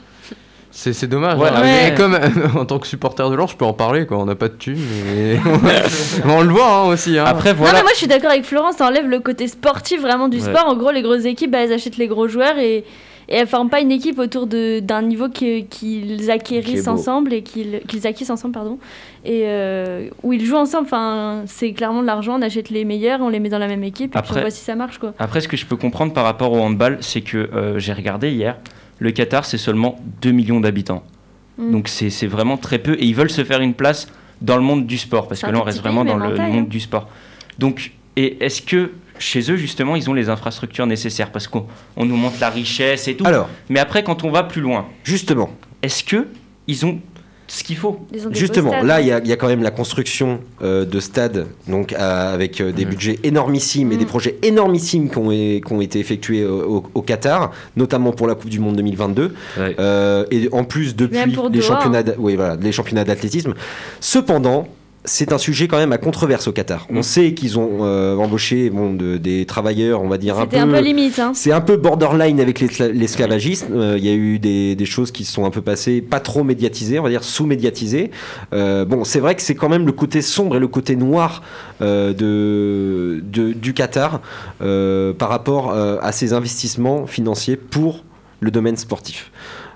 C'est dommage. Ouais, hein. ouais. Mais comme en tant que supporter de l'or, je peux en parler, quoi. on n'a pas de thunes. Mais... mais on le voit hein, aussi. hein. Après Non, voilà. mais moi je suis d'accord avec Florence, ça enlève le côté sportif vraiment du Ouais. sport. En gros, les grosses équipes, bah, elles achètent les gros joueurs et, et elles forment pas une équipe autour d'un niveau qu'ils Qui est acquérissent ensemble et qu'ils acquissent ensemble, pardon, et euh, où ils jouent ensemble. Enfin, c'est clairement de l'argent, on achète les meilleurs, on les met dans la même équipe et puis on voit si ça marche quoi. Après, ce que je peux comprendre par rapport au handball, c'est que euh, j'ai regardé hier, le Qatar, c'est seulement 2 millions d'habitants. Mm. Donc c'est vraiment très peu. Et ils veulent se faire une place dans le monde du sport, parce que là, on reste vraiment dans le monde hein. du sport. Donc, et est-ce que chez eux, justement, ils ont les infrastructures nécessaires? Parce qu'on on nous montre la richesse et tout. Alors. Mais après, quand on va plus loin, Justement. est-ce que ils ont ce qu'il faut Justement, là, il y, a- il y a quand même la construction euh, de stades, donc euh, avec euh, des budgets énormissimes et des projets énormissimes qui ont, été effectués au, au- Qatar, notamment pour la Coupe du Monde 2022. Euh, et en plus, depuis les Doha, championnats, hein. d'a- oui, voilà, les championnats d'athlétisme. Cependant, c'est un sujet quand même à controverse au Qatar. On sait qu'ils ont euh, embauché bon, de- des travailleurs, on va dire un peu. Un peu limite, hein. C'est un peu borderline avec l'escla- l'esclavagisme. Euh, Il y a eu des, des choses qui se sont un peu passées, pas trop médiatisées, on va dire sous-médiatisées. Euh, bon, c'est vrai que c'est quand même le côté sombre et le côté noir euh, de, de- du Qatar euh, par rapport euh, à ses investissements financiers pour le domaine sportif.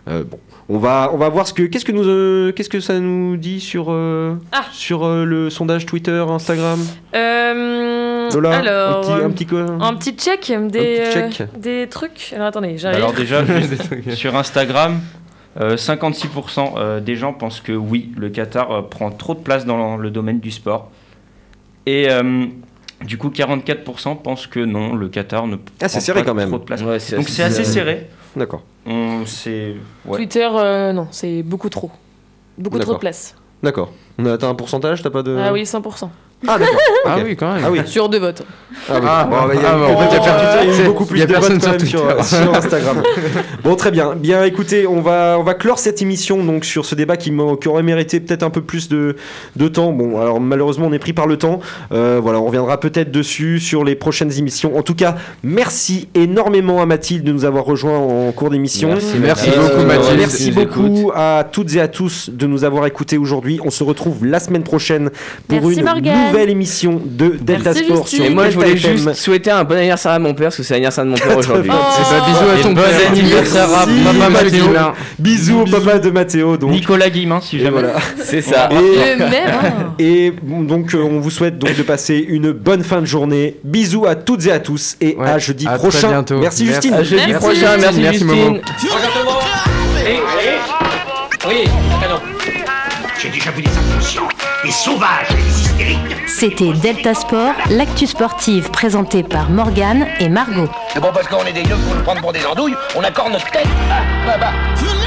Euh, bon, on va, on va voir ce que qu'est-ce que nous euh, qu'est-ce que ça nous dit sur euh, Ah. sur euh, le sondage Twitter, Instagram? Euh, Lola, alors, un petit, un petit quoi? un petit check des, petit check. euh, des trucs. Alors attendez, j'arrive. Alors déjà, sur Instagram, euh, 56% euh, des gens pensent que oui, le Qatar euh, prend trop de place dans le domaine du sport. Et euh, du coup, 44% pensent que non, le Qatar ne Ah, c'est prend serré pas quand même. trop de place. Ouais, c'est Donc assez c'est assez serré. serré. D'accord. On c'est ouais. Twitter, euh, non, c'est beaucoup trop. Beaucoup trop de place. D'accord. On a- T'as un pourcentage T'as pas de Ah oui, 100%. Ah d'accord. Ah oui, quand même. Ah oui. Sur deux votes. Ah oui. Ah, Bon, bah, il y a, ah, bon, en fait, il y a bon, pas- euh, il y a eu beaucoup plus y a de personne votes quand même sur sur, Twitter. sur Instagram. bon, très bien. Bien, écoutez, on va, on va clore cette émission donc sur ce débat qui, aurait mérité peut-être un peu plus de, de temps. Bon, alors malheureusement, on est pris par le temps. Euh, voilà, on reviendra peut-être dessus sur les prochaines émissions. En tout cas, merci énormément à Mathilde de nous avoir rejoints en cours d'émission. Merci, beaucoup, Mathilde, Merci beaucoup à toutes et à tous de nous avoir écoutés aujourd'hui. On se retrouve la semaine prochaine pour Merci, une Morgane. Nouvelle émission de Delta Merci, Sport Justine. sur Et moi, je Delta voulais FM. juste souhaiter un bon anniversaire à mon père, parce que c'est l'anniversaire de mon père aujourd'hui. Eh ben, bisous à ton bon père. anniversaire à Merci, papa Mathéo. Bisous au papa de Mathéo. Donc. Nicolas Guillemin, si jamais. voilà. C'est ça. Et, Le même. hein. et bon, donc euh, on vous souhaite donc de passer une bonne fin de journée. Bisous à toutes et à tous et Ouais, à jeudi à très prochain. bientôt. Merci Merci. Justine. À jeudi Merci. prochain, merci, Merci, Justine. Momo. Regarde-moi Oui, oui Oui, canon. J'ai déjà vu des inconscients, des sauvages et des hystériques. C'était Delta Sport, l'actu sportive présentée par Morgane et Margot. C'est bon parce qu'on est des yeux pour nous prendre pour des andouilles, on accorde notre tête. Ah, bah, bah.